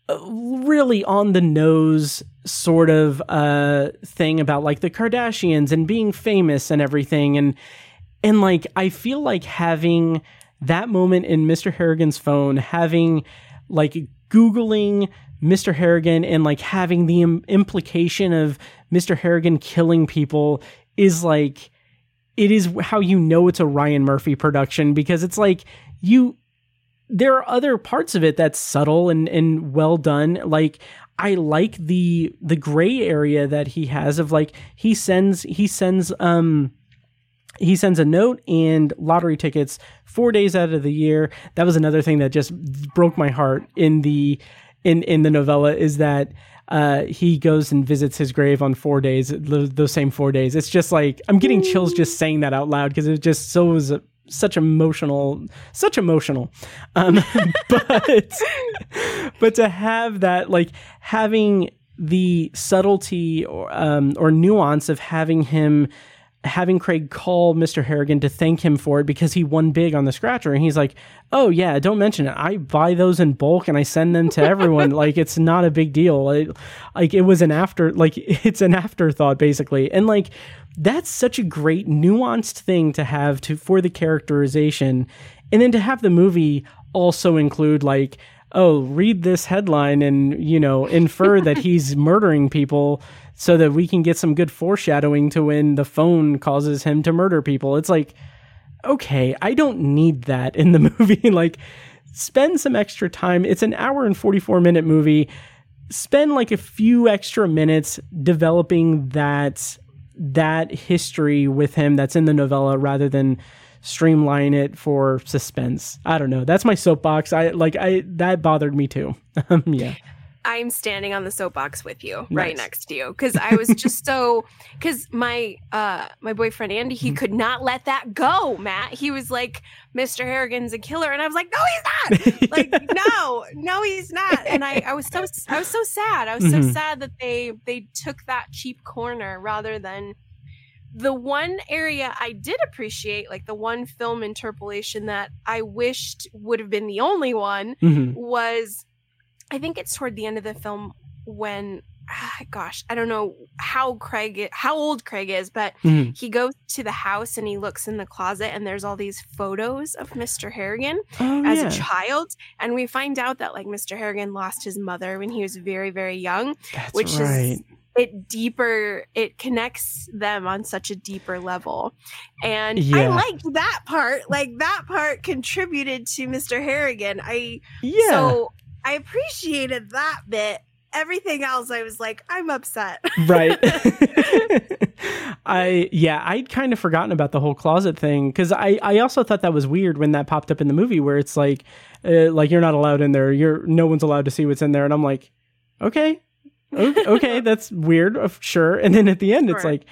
[SPEAKER 6] uh, really on the nose sort of uh thing about like the Kardashians and being famous and everything and and like I feel like having that moment in Mr. Harrigan's phone having like googling Mr. Harrigan and like having the Im- implication of Mr. Harrigan killing people is like it is how you know it's a Ryan Murphy production because it's like you there are other parts of it that's subtle and and well done. Like I like the the gray area that he has of like he sends he sends um he sends a note and lottery tickets 4 days out of the year. That was another thing that just broke my heart in the in in the novella is that uh, he goes and visits his grave on four days, those same four days. It's just like I'm getting chills just saying that out loud because it just so was such emotional, such emotional. Um, [laughs] but but to have that, like having the subtlety or um, or nuance of having him having Craig call Mr. Harrigan to thank him for it because he won big on the scratcher. And he's like, oh, yeah, don't mention it. I buy those in bulk and I send them to everyone. [laughs] like, it's not a big deal. It, like, it was an after, like, [laughs] it's an afterthought, basically. And, like, that's such a great nuanced thing to have to for the characterization. And then to have the movie also include, like, oh, read this headline and, you know, infer that [laughs] he's murdering people so that we can get some good foreshadowing to when the phone causes him to murder people. It's like, okay, I don't need that in the [laughs] movie. like, spend some extra time. It's an hour and 44 minute movie. Spend like a few extra minutes developing that that history with him that's in the novella rather than streamline it for suspense. I don't know. That's my soapbox. I like I that bothered me too. [laughs] Um, yeah.
[SPEAKER 7] I'm standing on the soapbox with you, nice. right next to you, because I was just so. [laughs] Because my uh my boyfriend Andy, he mm-hmm. could not let that go. Matt, he was like, "Mr. Harrigan's a killer," and I was like, "No, he's not. like, [laughs] no, no, he's not." And I, I was so, I was so sad. I was mm-hmm. so sad that they they took that cheap corner rather than the one area I did appreciate, like the one film interpolation that I wished would have been the only one, mm-hmm. was I think it's toward the end of the film when ah, gosh, I don't know how Craig how old Craig is, but mm-hmm. he goes to the house and he looks in the closet and there's all these photos of Mr. Harrigan oh, as yeah. a child and we find out that like Mr. Harrigan lost his mother when he was very very young,
[SPEAKER 6] That's
[SPEAKER 7] which
[SPEAKER 6] right.
[SPEAKER 7] is it deeper it connects them on such a deeper level and yeah. i liked that part like that part contributed to mr harrigan i yeah so I appreciated that bit. Everything else, I was like, I'm upset. [laughs]
[SPEAKER 6] right. [laughs] I yeah, I'd kind of forgotten about the whole closet thing because I I also thought that was weird when that popped up in the movie where it's like, uh, like you're not allowed in there. You're no one's allowed to see what's in there, and I'm like, okay, okay, [laughs] that's weird, sure. And then at the end, sure. it's like,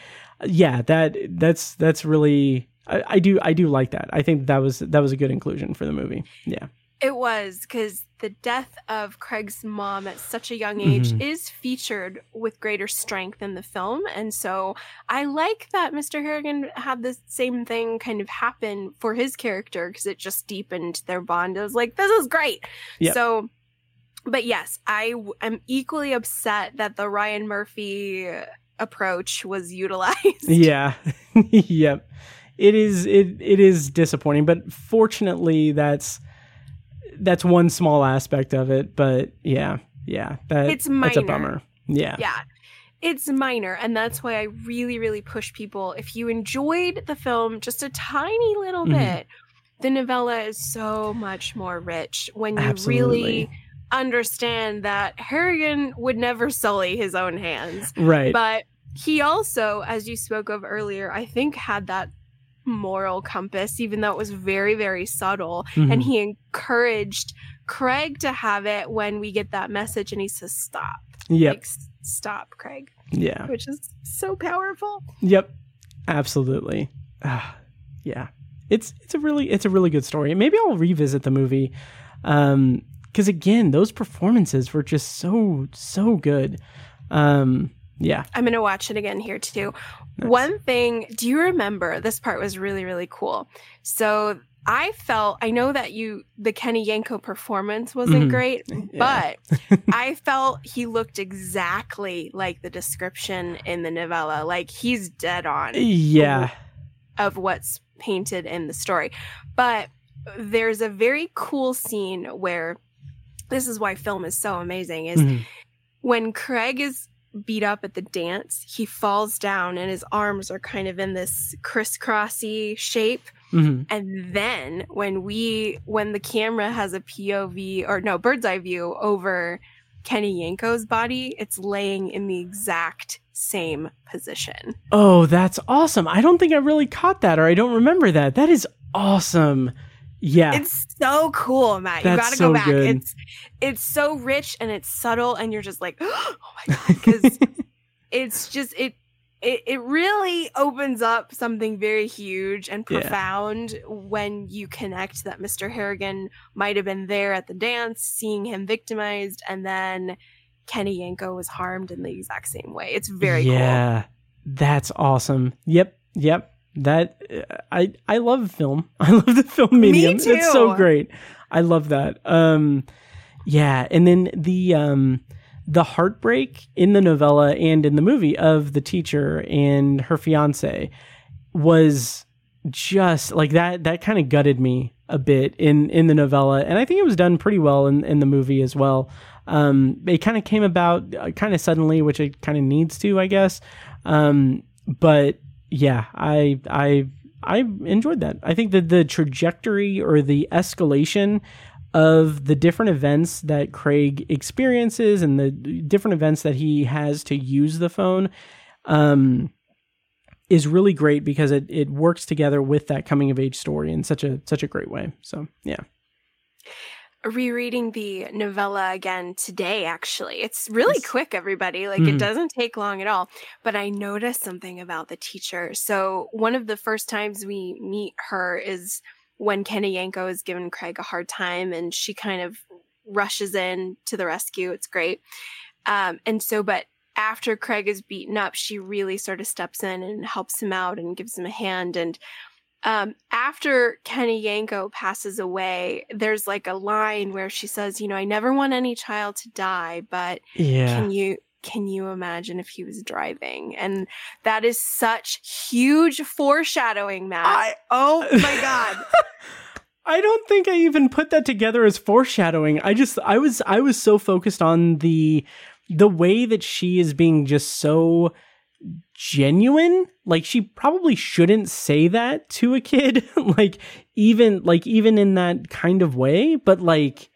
[SPEAKER 6] yeah, that that's that's really I, I do I do like that. I think that was that was a good inclusion for the movie. Yeah.
[SPEAKER 7] It was because the death of Craig's mom at such a young age mm-hmm. is featured with greater strength in the film. And so I like that Mr. Harrigan had the same thing kind of happen for his character because it just deepened their bond. I was like, this is great. Yep. So, but yes, I am equally upset that the Ryan Murphy approach was utilized.
[SPEAKER 6] Yeah. [laughs] yep. It is it it is disappointing, but fortunately that's that's one small aspect of it, but yeah, yeah, that,
[SPEAKER 7] It's
[SPEAKER 6] That's a bummer. Yeah,
[SPEAKER 7] yeah it's minor and that's why i really really push people if you enjoyed the film just a tiny little
[SPEAKER 6] Mhm.
[SPEAKER 7] bit the novella is so much more rich when you
[SPEAKER 6] Absolutely.
[SPEAKER 7] really understand that harrigan would never sully his own hands
[SPEAKER 6] right.
[SPEAKER 7] but he also as you spoke of earlier i think had that moral compass even though it was very very subtle
[SPEAKER 6] Mhm.
[SPEAKER 7] and he encouraged craig to have it when we get that message and he says stop
[SPEAKER 6] Yep.
[SPEAKER 7] like stop craig
[SPEAKER 6] yeah.
[SPEAKER 7] which is so powerful.
[SPEAKER 6] Yep. Absolutely. Ah, yeah. It's it's a really it's a really good story. Maybe I'll revisit the movie. Um because again, those performances were just so so good. Um yeah.
[SPEAKER 7] I'm going to watch it again here too. One thing, do you remember this part was really really cool. So I felt I know that you the Kenny Yanko performance wasn't
[SPEAKER 6] Mhm.
[SPEAKER 7] great,
[SPEAKER 6] Yeah.
[SPEAKER 7] but [laughs] I felt he looked exactly like the description in the novella. Like he's dead on
[SPEAKER 6] Yeah.
[SPEAKER 7] of what's painted in the story. But there's a very cool scene where this is why film is so amazing is
[SPEAKER 6] Mhm.
[SPEAKER 7] when Craig is beat up at the dance, he falls down and his arms are kind of in this crisscrossy shape.
[SPEAKER 6] Mhm.
[SPEAKER 7] And then when we when the camera has a POV or no bird's eye view over Kenny Yanko's body, it's laying in the exact same position.
[SPEAKER 6] Oh, that's awesome. I don't think I really caught that or I don't remember that. That is awesome. Yeah.
[SPEAKER 7] It's so cool, Matt.
[SPEAKER 6] That's
[SPEAKER 7] you gotta
[SPEAKER 6] so
[SPEAKER 7] go back.
[SPEAKER 6] good.
[SPEAKER 7] It's it's so rich and it's subtle, and you're just like, [gasps] oh my god, because [laughs] it's just it, it it really opens up something very huge and
[SPEAKER 6] Yeah.
[SPEAKER 7] profound when you connect that Mr. Harrigan might have been there at the dance, seeing him victimized, and then Kenny Yanko was harmed in the exact same way. It's very cool.
[SPEAKER 6] yeah, that's awesome. Yep, yep. That uh, I I love film. [laughs] I love the film medium. It's so great. I love that. Um, yeah, and then the um the heartbreak in the novella and in the movie of the teacher and her fiance was just like that that kind of gutted me a bit in in the novella and i think it was done pretty well in in the movie as well um it kind of came about uh, kind of suddenly which it kind of needs to i guess um but yeah i i i enjoyed that i think that the trajectory or the escalation of the different events that craig experiences and the different events that he has to use the phone um is really great because it, it works together with that coming of age story in such a such a great way. So yeah.
[SPEAKER 7] Rereading the novella again today actually. It's really
[SPEAKER 6] Yes.
[SPEAKER 7] quick everybody like
[SPEAKER 6] Mhm.
[SPEAKER 7] it doesn't take long at all. But i noticed something about the teacher. So one of the first times we meet her is when kenny yanko is giving craig a hard time and she kind of rushes in to the rescue. It's great. Um, and so but after craig is beaten up she really sort of steps in and helps him out and gives him a hand. And um, after Kenny Yanko passes away, there's like a line where she says, "You know, I never want any child to die, but
[SPEAKER 6] Yeah.
[SPEAKER 7] can you can you imagine if he was driving?" And that is such huge foreshadowing, Matt.
[SPEAKER 6] I-
[SPEAKER 7] oh my god! [laughs]
[SPEAKER 6] I don't think I even put that together as foreshadowing. I just I was I was so focused on the the way that she is being just so genuine like she probably shouldn't say that to a kid [laughs] like even like even in that kind of way but like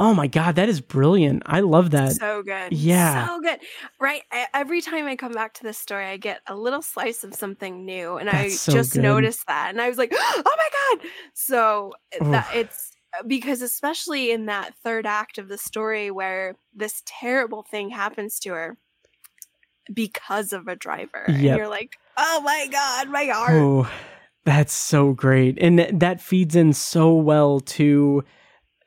[SPEAKER 6] oh my god that is brilliant i love that
[SPEAKER 7] so good,
[SPEAKER 6] Yeah.
[SPEAKER 7] so good. Right? I, every time I come back to this story, I get a little slice of something new, and I
[SPEAKER 6] so
[SPEAKER 7] just
[SPEAKER 6] good.
[SPEAKER 7] noticed that, and I was like, [gasps] "Oh my god!" So eh,
[SPEAKER 6] that
[SPEAKER 7] it's eh, because especially in that third act of the story where this terrible thing happens to her because of a driver, and you're like, "Oh my god, my heart!"
[SPEAKER 6] Oh, that's so great. And th- that feeds in so well to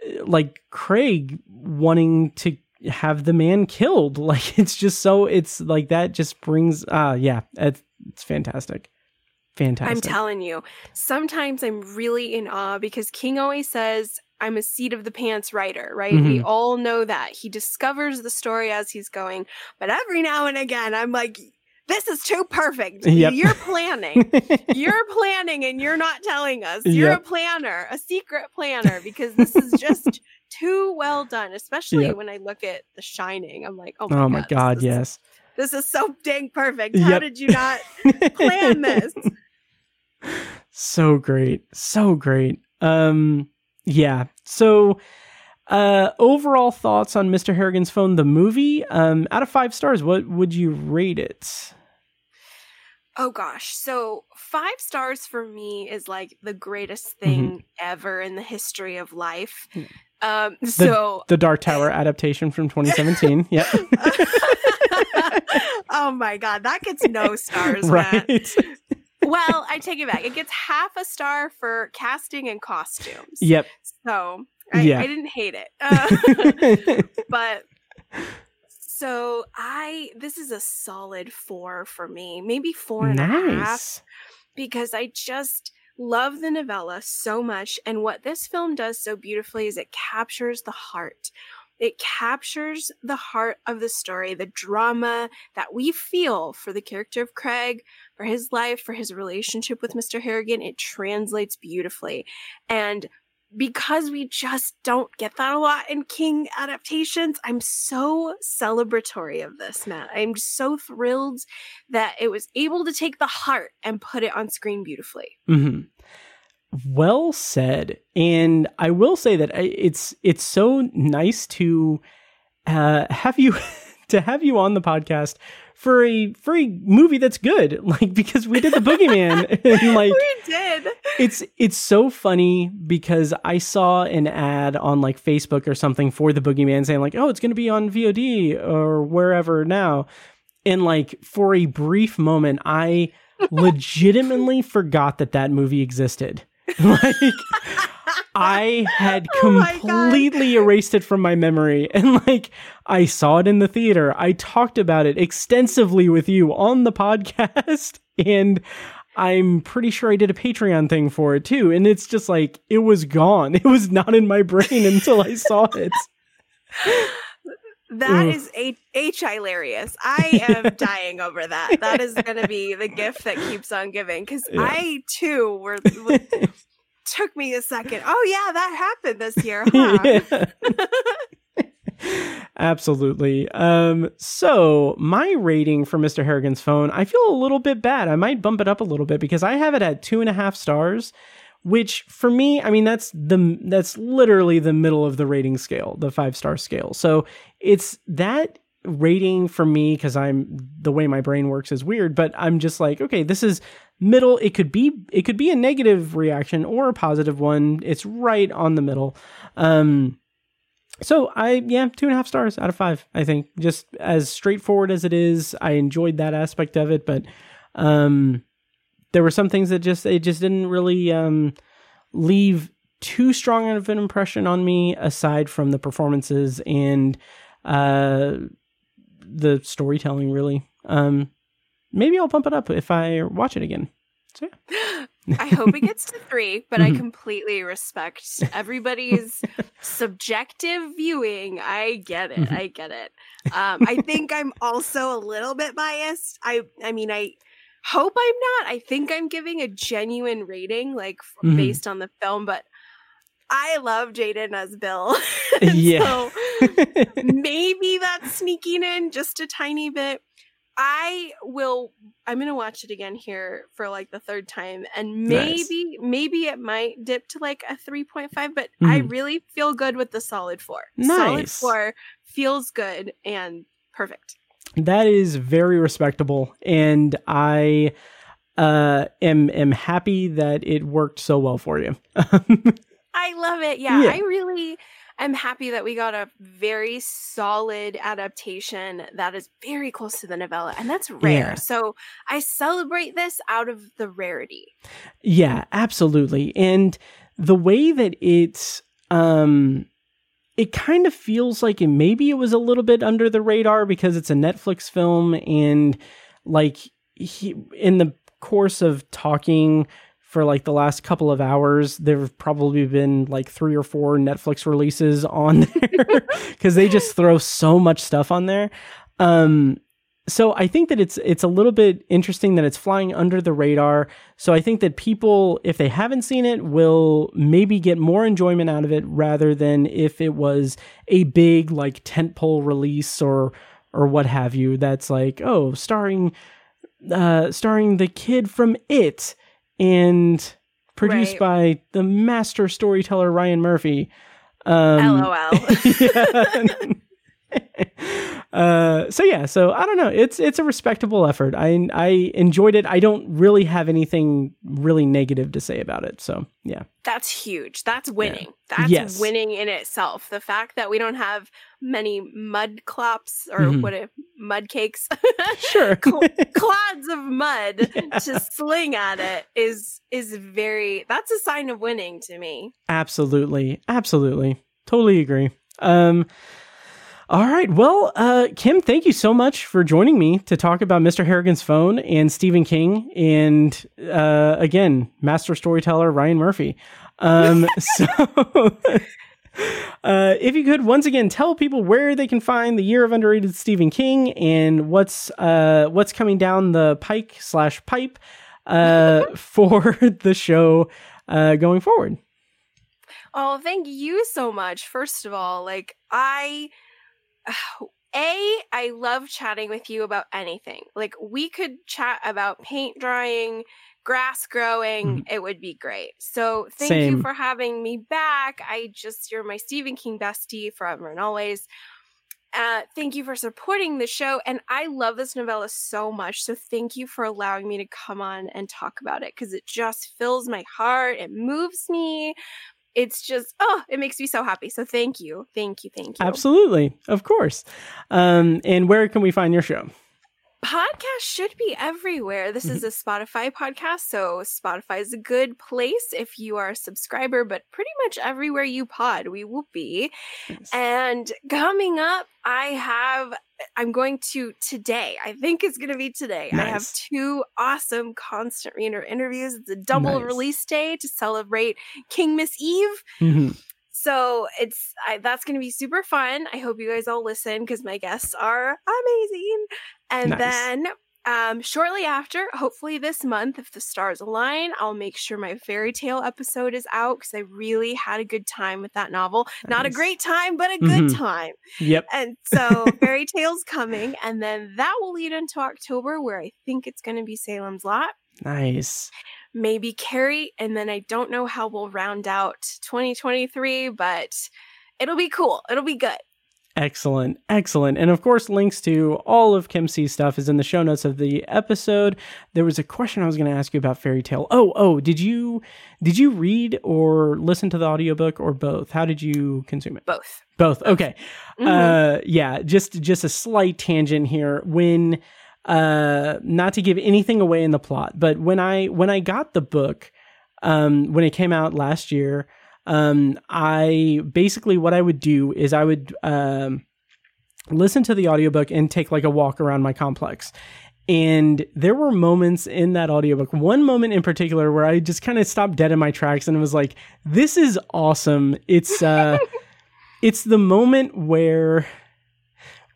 [SPEAKER 6] uh, like Craig wanting to have the man killed. [laughs] Like it's just so it's like that just brings uh yeah, it's, it's fantastic. Fantastic.
[SPEAKER 7] I'm telling you, sometimes I'm really in awe because King always says, I'm a seat of the pants writer, right? We
[SPEAKER 6] Mhm.
[SPEAKER 7] all know that. He discovers the story as he's going. But every now and again, I'm like, this is too perfect. [laughs]
[SPEAKER 6] Yep.
[SPEAKER 7] You're planning. [laughs] you're planning and you're not telling us. You're
[SPEAKER 6] Yep.
[SPEAKER 7] a planner, a secret planner, because this is just [laughs] too well done, especially
[SPEAKER 6] Yep.
[SPEAKER 7] when I look at The Shining. I'm like, oh my
[SPEAKER 6] Oh
[SPEAKER 7] god,
[SPEAKER 6] my god,
[SPEAKER 7] this,
[SPEAKER 6] yes.
[SPEAKER 7] this is so dang perfect. How
[SPEAKER 6] Yep.
[SPEAKER 7] did you not plan this? [laughs]
[SPEAKER 6] so great so great um yeah so uh overall thoughts on mr harrigan's phone the movie um out of five stars what would you rate it
[SPEAKER 7] Oh gosh. So five stars for me is like the greatest
[SPEAKER 6] Mm-hmm.
[SPEAKER 7] thing ever in the history of life. Um
[SPEAKER 6] the,
[SPEAKER 7] so
[SPEAKER 6] the dark tower adaptation from 2017 yep [laughs] [laughs]
[SPEAKER 7] oh my god, that gets no [laughs] stars, man.
[SPEAKER 6] right
[SPEAKER 7] Well, I take it back. It gets half a star for casting and costumes.
[SPEAKER 6] yep
[SPEAKER 7] So I,
[SPEAKER 6] Yeah.
[SPEAKER 7] I didn't hate it. Uh, [laughs] [laughs] but so I this is a solid four for me, maybe four and a half,
[SPEAKER 6] nice
[SPEAKER 7] because I just love the novella so much. And what this film does so beautifully is it captures the heart. It captures the heart of the story, the drama that we feel for the character of Craig, for his life, for his relationship with Mr. Harrigan. It translates beautifully. And because we just don't get that a lot in King adaptations, I'm so celebratory of this, Matt. I'm so thrilled that it was able to take the heart and put it on screen beautifully.
[SPEAKER 6] hmm Well said. And I will say that it's it's so nice to uh, have you [laughs] to have you on the podcast for a for a movie that's good. [laughs] Like because we did the Boogeyman [laughs] and like
[SPEAKER 7] we did.
[SPEAKER 6] it's it's so funny because I saw an ad on like Facebook or something for the Boogeyman saying like, "Oh, it's going to be on VOD or wherever now." And like for a brief moment, I legitimately forgot that that movie existed. [laughs] like I had [laughs]
[SPEAKER 7] Oh
[SPEAKER 6] completely erased it from my memory [laughs] and like I saw it in the theater. I talked about it extensively with you on the podcast and I'm pretty sure I did a Patreon thing for it too. And it's just like, it was gone. It was not in my brain until I saw it.
[SPEAKER 7] That
[SPEAKER 6] Oof.
[SPEAKER 7] is H, H hilarious. I am [laughs] dying over that. That is going to be the gift that keeps on giving because
[SPEAKER 6] Yeah.
[SPEAKER 7] I too were. [laughs] were- took me a second. Oh yeah, that happened this year, huh? [laughs]
[SPEAKER 6] Absolutely. Um, so my rating for Mr. Harrigan's phone, I feel a little bit bad. I might bump it up a little bit because I have it at two and a half stars, which for me, I mean, that's the that's literally the middle of the rating scale, the five star scale. So it's that rating for me because I'm the way my brain works is weird, but I'm just like, okay, this is middle. It could be it could be a negative reaction or a positive one. It's right on the middle. Um so I yeah, two and a half stars out of five, I think. Just as straightforward as it is, I enjoyed that aspect of it, but um there were some things that just it just didn't really um leave too strong of an impression on me aside from the performances and uh the storytelling really. Um maybe I'll bump it up if I watch it again. So yeah. [laughs]
[SPEAKER 7] I hope it gets to three, but I
[SPEAKER 6] Mhm.
[SPEAKER 7] completely respect [laughs] everybody's subjective viewing. I get it.
[SPEAKER 6] Mhm.
[SPEAKER 7] I get it. Um, I think I'm also a little bit biased. I, I mean, I hope I'm not. I think I'm giving a genuine rating, like
[SPEAKER 6] Mhm.
[SPEAKER 7] based on the film, but I love Jaeden as Bill. [laughs]
[SPEAKER 6] Yeah.
[SPEAKER 7] so [laughs] maybe that's sneaking in just a tiny bit. I will I'm gonna watch it again here for like the third time and
[SPEAKER 6] Nice.
[SPEAKER 7] maybe maybe it might dip to like a 3.5 but I
[SPEAKER 6] Mhm.
[SPEAKER 7] really feel good with the solid four. Solid
[SPEAKER 6] Nice.
[SPEAKER 7] four feels good and perfect.
[SPEAKER 6] That is very respectable, and I uh, am am happy that it worked so well for you. [laughs]
[SPEAKER 7] I love it. Yeah,
[SPEAKER 6] Yeah.
[SPEAKER 7] I really am happy that we got a very solid adaptation that is very close to the novella, and that's rare.
[SPEAKER 6] Yeah.
[SPEAKER 7] So I celebrate this out of the rarity.
[SPEAKER 6] yeah, absolutely, and the way that it's um, it kind of feels like it maybe it was a little bit under the radar because it's a Netflix film, and like he, in the course of talking for like the last couple of hours, there have probably been like three or four Netflix releases on [laughs] there because they just throw so much stuff on there. Um, so I think that it's it's a little bit interesting that it's flying under the radar. So I think that people, if they haven't seen it, will maybe get more enjoyment out of it rather than if it was a big like tentpole release or or what have you. That's like oh, starring uh, starring the kid from It and produced
[SPEAKER 7] Right.
[SPEAKER 6] by the master storyteller Ryan Murphy. Um,
[SPEAKER 7] LOL. [laughs]
[SPEAKER 6] yeah. [laughs] [laughs] uh, so yeah, so I don't know. It's it's a respectable effort. I I enjoyed it. I don't really have anything really negative to say about it. So yeah,
[SPEAKER 7] That's huge. That's winning. That's
[SPEAKER 6] Yes.
[SPEAKER 7] winning in itself. The fact that we don't have many mud clops or
[SPEAKER 6] Mhm.
[SPEAKER 7] what if mud cakes, [laughs]
[SPEAKER 6] sure. [laughs]
[SPEAKER 7] Cl- clods of mud to sling at it is is very. That's a sign of winning to me.
[SPEAKER 6] absolutely, absolutely, totally agree. Um. All right. Well, uh, Kim, thank you so much for joining me to talk about Mr. Harrigan's Phone and Stephen King, and uh, again, master storyteller Ryan Murphy. Um, [laughs] so, [laughs] uh, if you could once again tell people where they can find the Year of Underrated Stephen King and what's uh, what's coming down the pike slash pipe uh, [laughs] for the show uh, going forward.
[SPEAKER 7] Oh, thank you so much. First of all, like I [sighs] A, I love chatting with you about anything. Like we could chat about paint drying, grass growing, it would be great. So thank
[SPEAKER 6] Same.
[SPEAKER 7] you for having me back. I just you're my Stephen King bestie forever and always. Uh, thank you for supporting the show. And I love this novella so much. So thank you for allowing me to come on and talk about it because it just fills my heart. It moves me. It's just, oh, it makes me so happy. So thank you. Thank you. Thank you.
[SPEAKER 6] Absolutely, of course. Um, and where can we find your show?
[SPEAKER 7] Podcast should be everywhere. This is a Spotify podcast, so Spotify is a good place if you are a subscriber, but pretty much everywhere you pod, we will be. And coming up, I have, I'm going to today, I think it's going to be today. I have two awesome constant reader interviews. It's a double
[SPEAKER 6] Nice.
[SPEAKER 7] release day to celebrate Kingmas Eve.
[SPEAKER 6] Mhm.
[SPEAKER 7] So it's I, that's going to be super fun. I hope you guys all listen because my guests are amazing. And
[SPEAKER 6] Nice.
[SPEAKER 7] then um, shortly after, hopefully this month, if the stars align, I'll make sure my fairy tale episode is out because I really had a good time with that novel. Not a great time, but a good
[SPEAKER 6] Mhm.
[SPEAKER 7] time.
[SPEAKER 6] Yep.
[SPEAKER 7] And so [laughs] fairy tale's coming, and then that will lead into October, where I think it's going to be Salem's Lot
[SPEAKER 6] Nice.
[SPEAKER 7] Maybe Carrie, and then I don't know how we'll round out 2023, but it'll be cool. It'll be good.
[SPEAKER 6] Excellent. Excellent. And of course, links to all of Kim C's stuff is in the show notes of the episode. There was a question I was going to ask you about Fairy Tale. Oh, oh, did you did you read or listen to the audiobook or both? How did you consume it?
[SPEAKER 7] Both.
[SPEAKER 6] Both. Okay.
[SPEAKER 7] Mhm.
[SPEAKER 6] Uh yeah, just just a slight tangent here. When uh not to give anything away in the plot, but when I when I got the book um when it came out last year, um I basically what I would do is I would um listen to the audiobook and take like a walk around my complex. And there were moments in that audiobook, one moment in particular where I just kind of stopped dead in my tracks and was like, this is awesome. It's uh [laughs] it's the moment where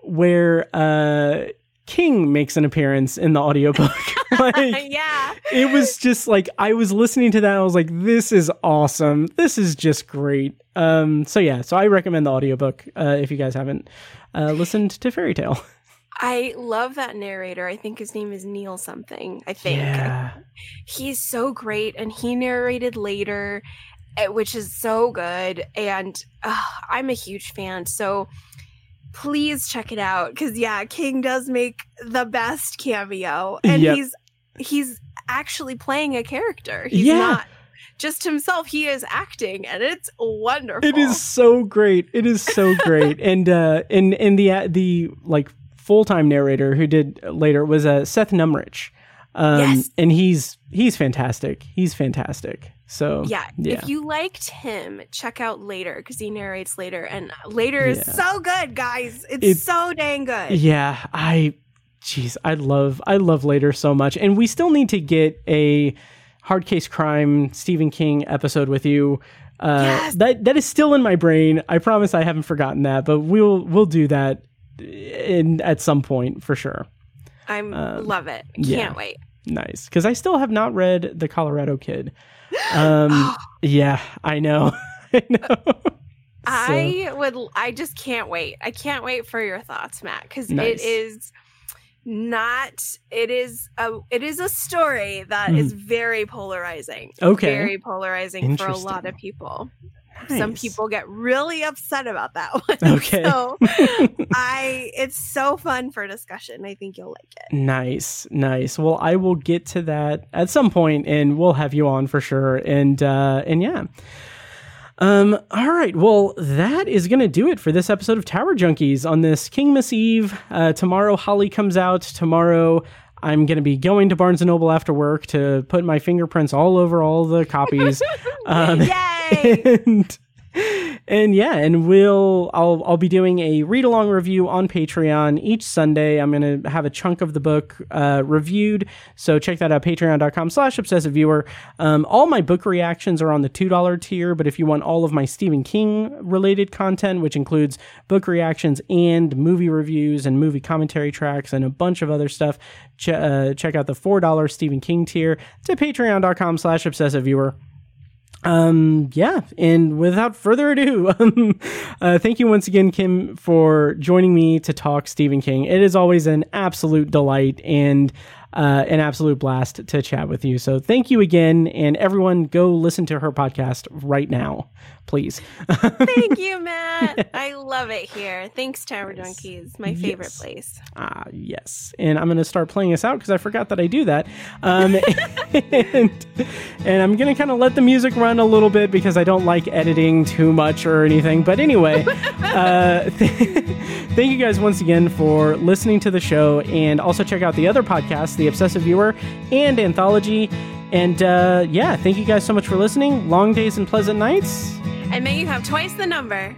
[SPEAKER 6] where uh King makes an appearance in the audiobook. [laughs] like [laughs]
[SPEAKER 7] yeah.
[SPEAKER 6] it was just like I was listening to that I was like this is awesome. This is just great. Um so yeah, so I recommend the audiobook uh if you guys haven't uh listened to Fairy Tale. [laughs]
[SPEAKER 7] I love that narrator. I think his name is Neil something. I think.
[SPEAKER 6] Yeah.
[SPEAKER 7] He's so great and he narrated later eh, which is so good and uh, I'm a huge fan. So please check it out cuz yeah, King does make the best cameo and
[SPEAKER 6] Yep.
[SPEAKER 7] he's he's actually playing a character. He's
[SPEAKER 6] Yeah.
[SPEAKER 7] not just himself. He is acting and it's wonderful.
[SPEAKER 6] It is so great. It is so [laughs] great. and uh and and the uh, the like full-time narrator who did later was uh Seth Numrich. Um
[SPEAKER 7] Yes.
[SPEAKER 6] and he's he's fantastic. He's fantastic. So
[SPEAKER 7] Yeah,
[SPEAKER 6] yeah.
[SPEAKER 7] if you liked him, check out later because he narrates later, and later is so good, guys. It's
[SPEAKER 6] It-
[SPEAKER 7] so dang good.
[SPEAKER 6] Yeah, I jeez, I love I love later so much. And we still need to get a hard case crime Stephen King episode with you. Uh
[SPEAKER 7] Yes.
[SPEAKER 6] that that is still in my brain. I promise I haven't forgotten that, but we'll we'll do that in at some point for sure.
[SPEAKER 7] I'm
[SPEAKER 6] Um,
[SPEAKER 7] love it. Can't wait.
[SPEAKER 6] Nice, because I still have not read The Colorado Kid. Um, [gasps] yeah, I know. [laughs] I know.
[SPEAKER 7] I would. I just can't wait. I can't wait for your thoughts, Matt, because
[SPEAKER 6] Nice.
[SPEAKER 7] it is not. It is a. It is a story that is very polarizing.
[SPEAKER 6] Mm-hmm. Okay.
[SPEAKER 7] Very polarizing for a lot of
[SPEAKER 6] Interesting.
[SPEAKER 7] People. Some people get really upset about that [laughs] one.
[SPEAKER 6] Okay.
[SPEAKER 7] So [laughs] I. It's so fun for discussion. I think you'll like it.
[SPEAKER 6] Nice, nice. Well, I will get to that at some point, and we'll have you on for sure. And uh, and yeah. Um. All right. Well, that is gonna do it for this episode of Tower Junkies on this Kingmas Eve. Uh, tomorrow, Holly comes out. Tomorrow. I'm going to be going to Barnes and Noble after work to put my fingerprints all over all the copies. [laughs] um,
[SPEAKER 7] Yay!
[SPEAKER 6] And and yeah, and we'll I'll I'll be doing a read along review on Patreon each Sunday. I'm gonna have a chunk of the book uh, reviewed, so check that out patreon.com slash obsessive viewer. Um, all my book reactions are on the two dollar tier, but if you want all of my Stephen King related content, which includes book reactions and movie reviews and movie commentary tracks and a bunch of other stuff, ch- uh, check out the four dollar Stephen King tier. It's at patreon.com slash obsessive viewer um yeah and without further ado [laughs] um, uh, thank you once again kim for joining me to talk stephen king. It is always an absolute delight and uh, an absolute blast to chat with you. So thank you again and everyone go listen to her podcast right now please
[SPEAKER 7] Thank you, [laughs] Matt. I love it here. Thanks, Tower Junkies. My favorite
[SPEAKER 6] Yes.
[SPEAKER 7] place.
[SPEAKER 6] Ah, yes. And I'm going to start playing us out because I forgot that I do that. Um, [laughs] and, and I'm going to kind of let the music run a little bit because I don't like editing too much or anything. But anyway, [laughs] uh, thank you guys once again for listening to the show. And also check out the other podcasts, The Obsessive Viewer and Anthology. And uh, yeah, thank you guys so much for listening. Long days and pleasant nights.
[SPEAKER 7] And may you have twice the number.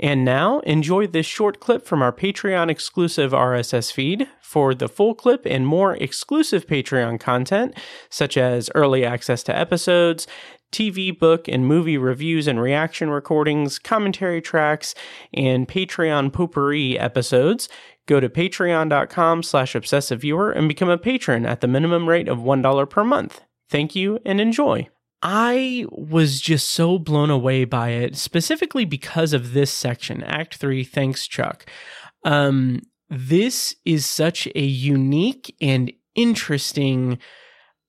[SPEAKER 6] And now, enjoy this short clip from our Patreon exclusive RSS feed. For the full clip and more exclusive Patreon content, such as early access to episodes, TV, book, and movie reviews and reaction recordings, commentary tracks, and Patreon potpourri episodes, go to patreon.com slash obsessive viewer and become a patron at the minimum rate of $1 per month. Thank you and enjoy. I was just so blown away by it, specifically because of this section, Act Three. Thanks, Chuck. Um, this is such a unique and interesting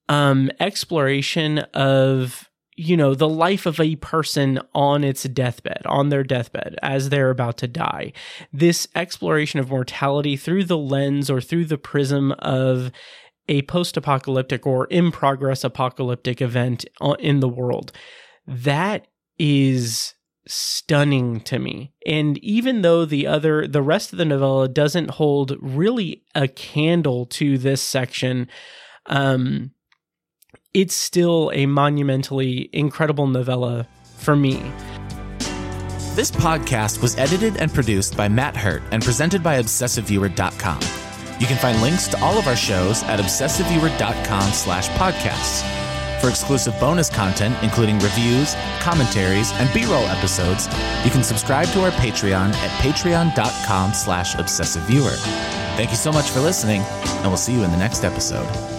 [SPEAKER 6] um, exploration of you know the life of a person on its deathbed on their deathbed as they're about to die. This exploration of mortality through the lens or through the prism of a post-apocalyptic or in progress apocalyptic event in the world that is stunning to me. And even though the other the rest of the novella doesn't hold really a candle to this section um it's still a monumentally incredible novella for me
[SPEAKER 10] This podcast was edited and produced by Matt Hurt and presented by ObsessiveViewer.com. You can find links to all of our shows at ObsessiveViewer.com slash podcasts. For exclusive bonus content, including reviews, commentaries, and B-roll episodes, you can subscribe to our Patreon at patreon.com slash obsessiveviewer. Thank you so much for listening, and we'll see you in the next episode.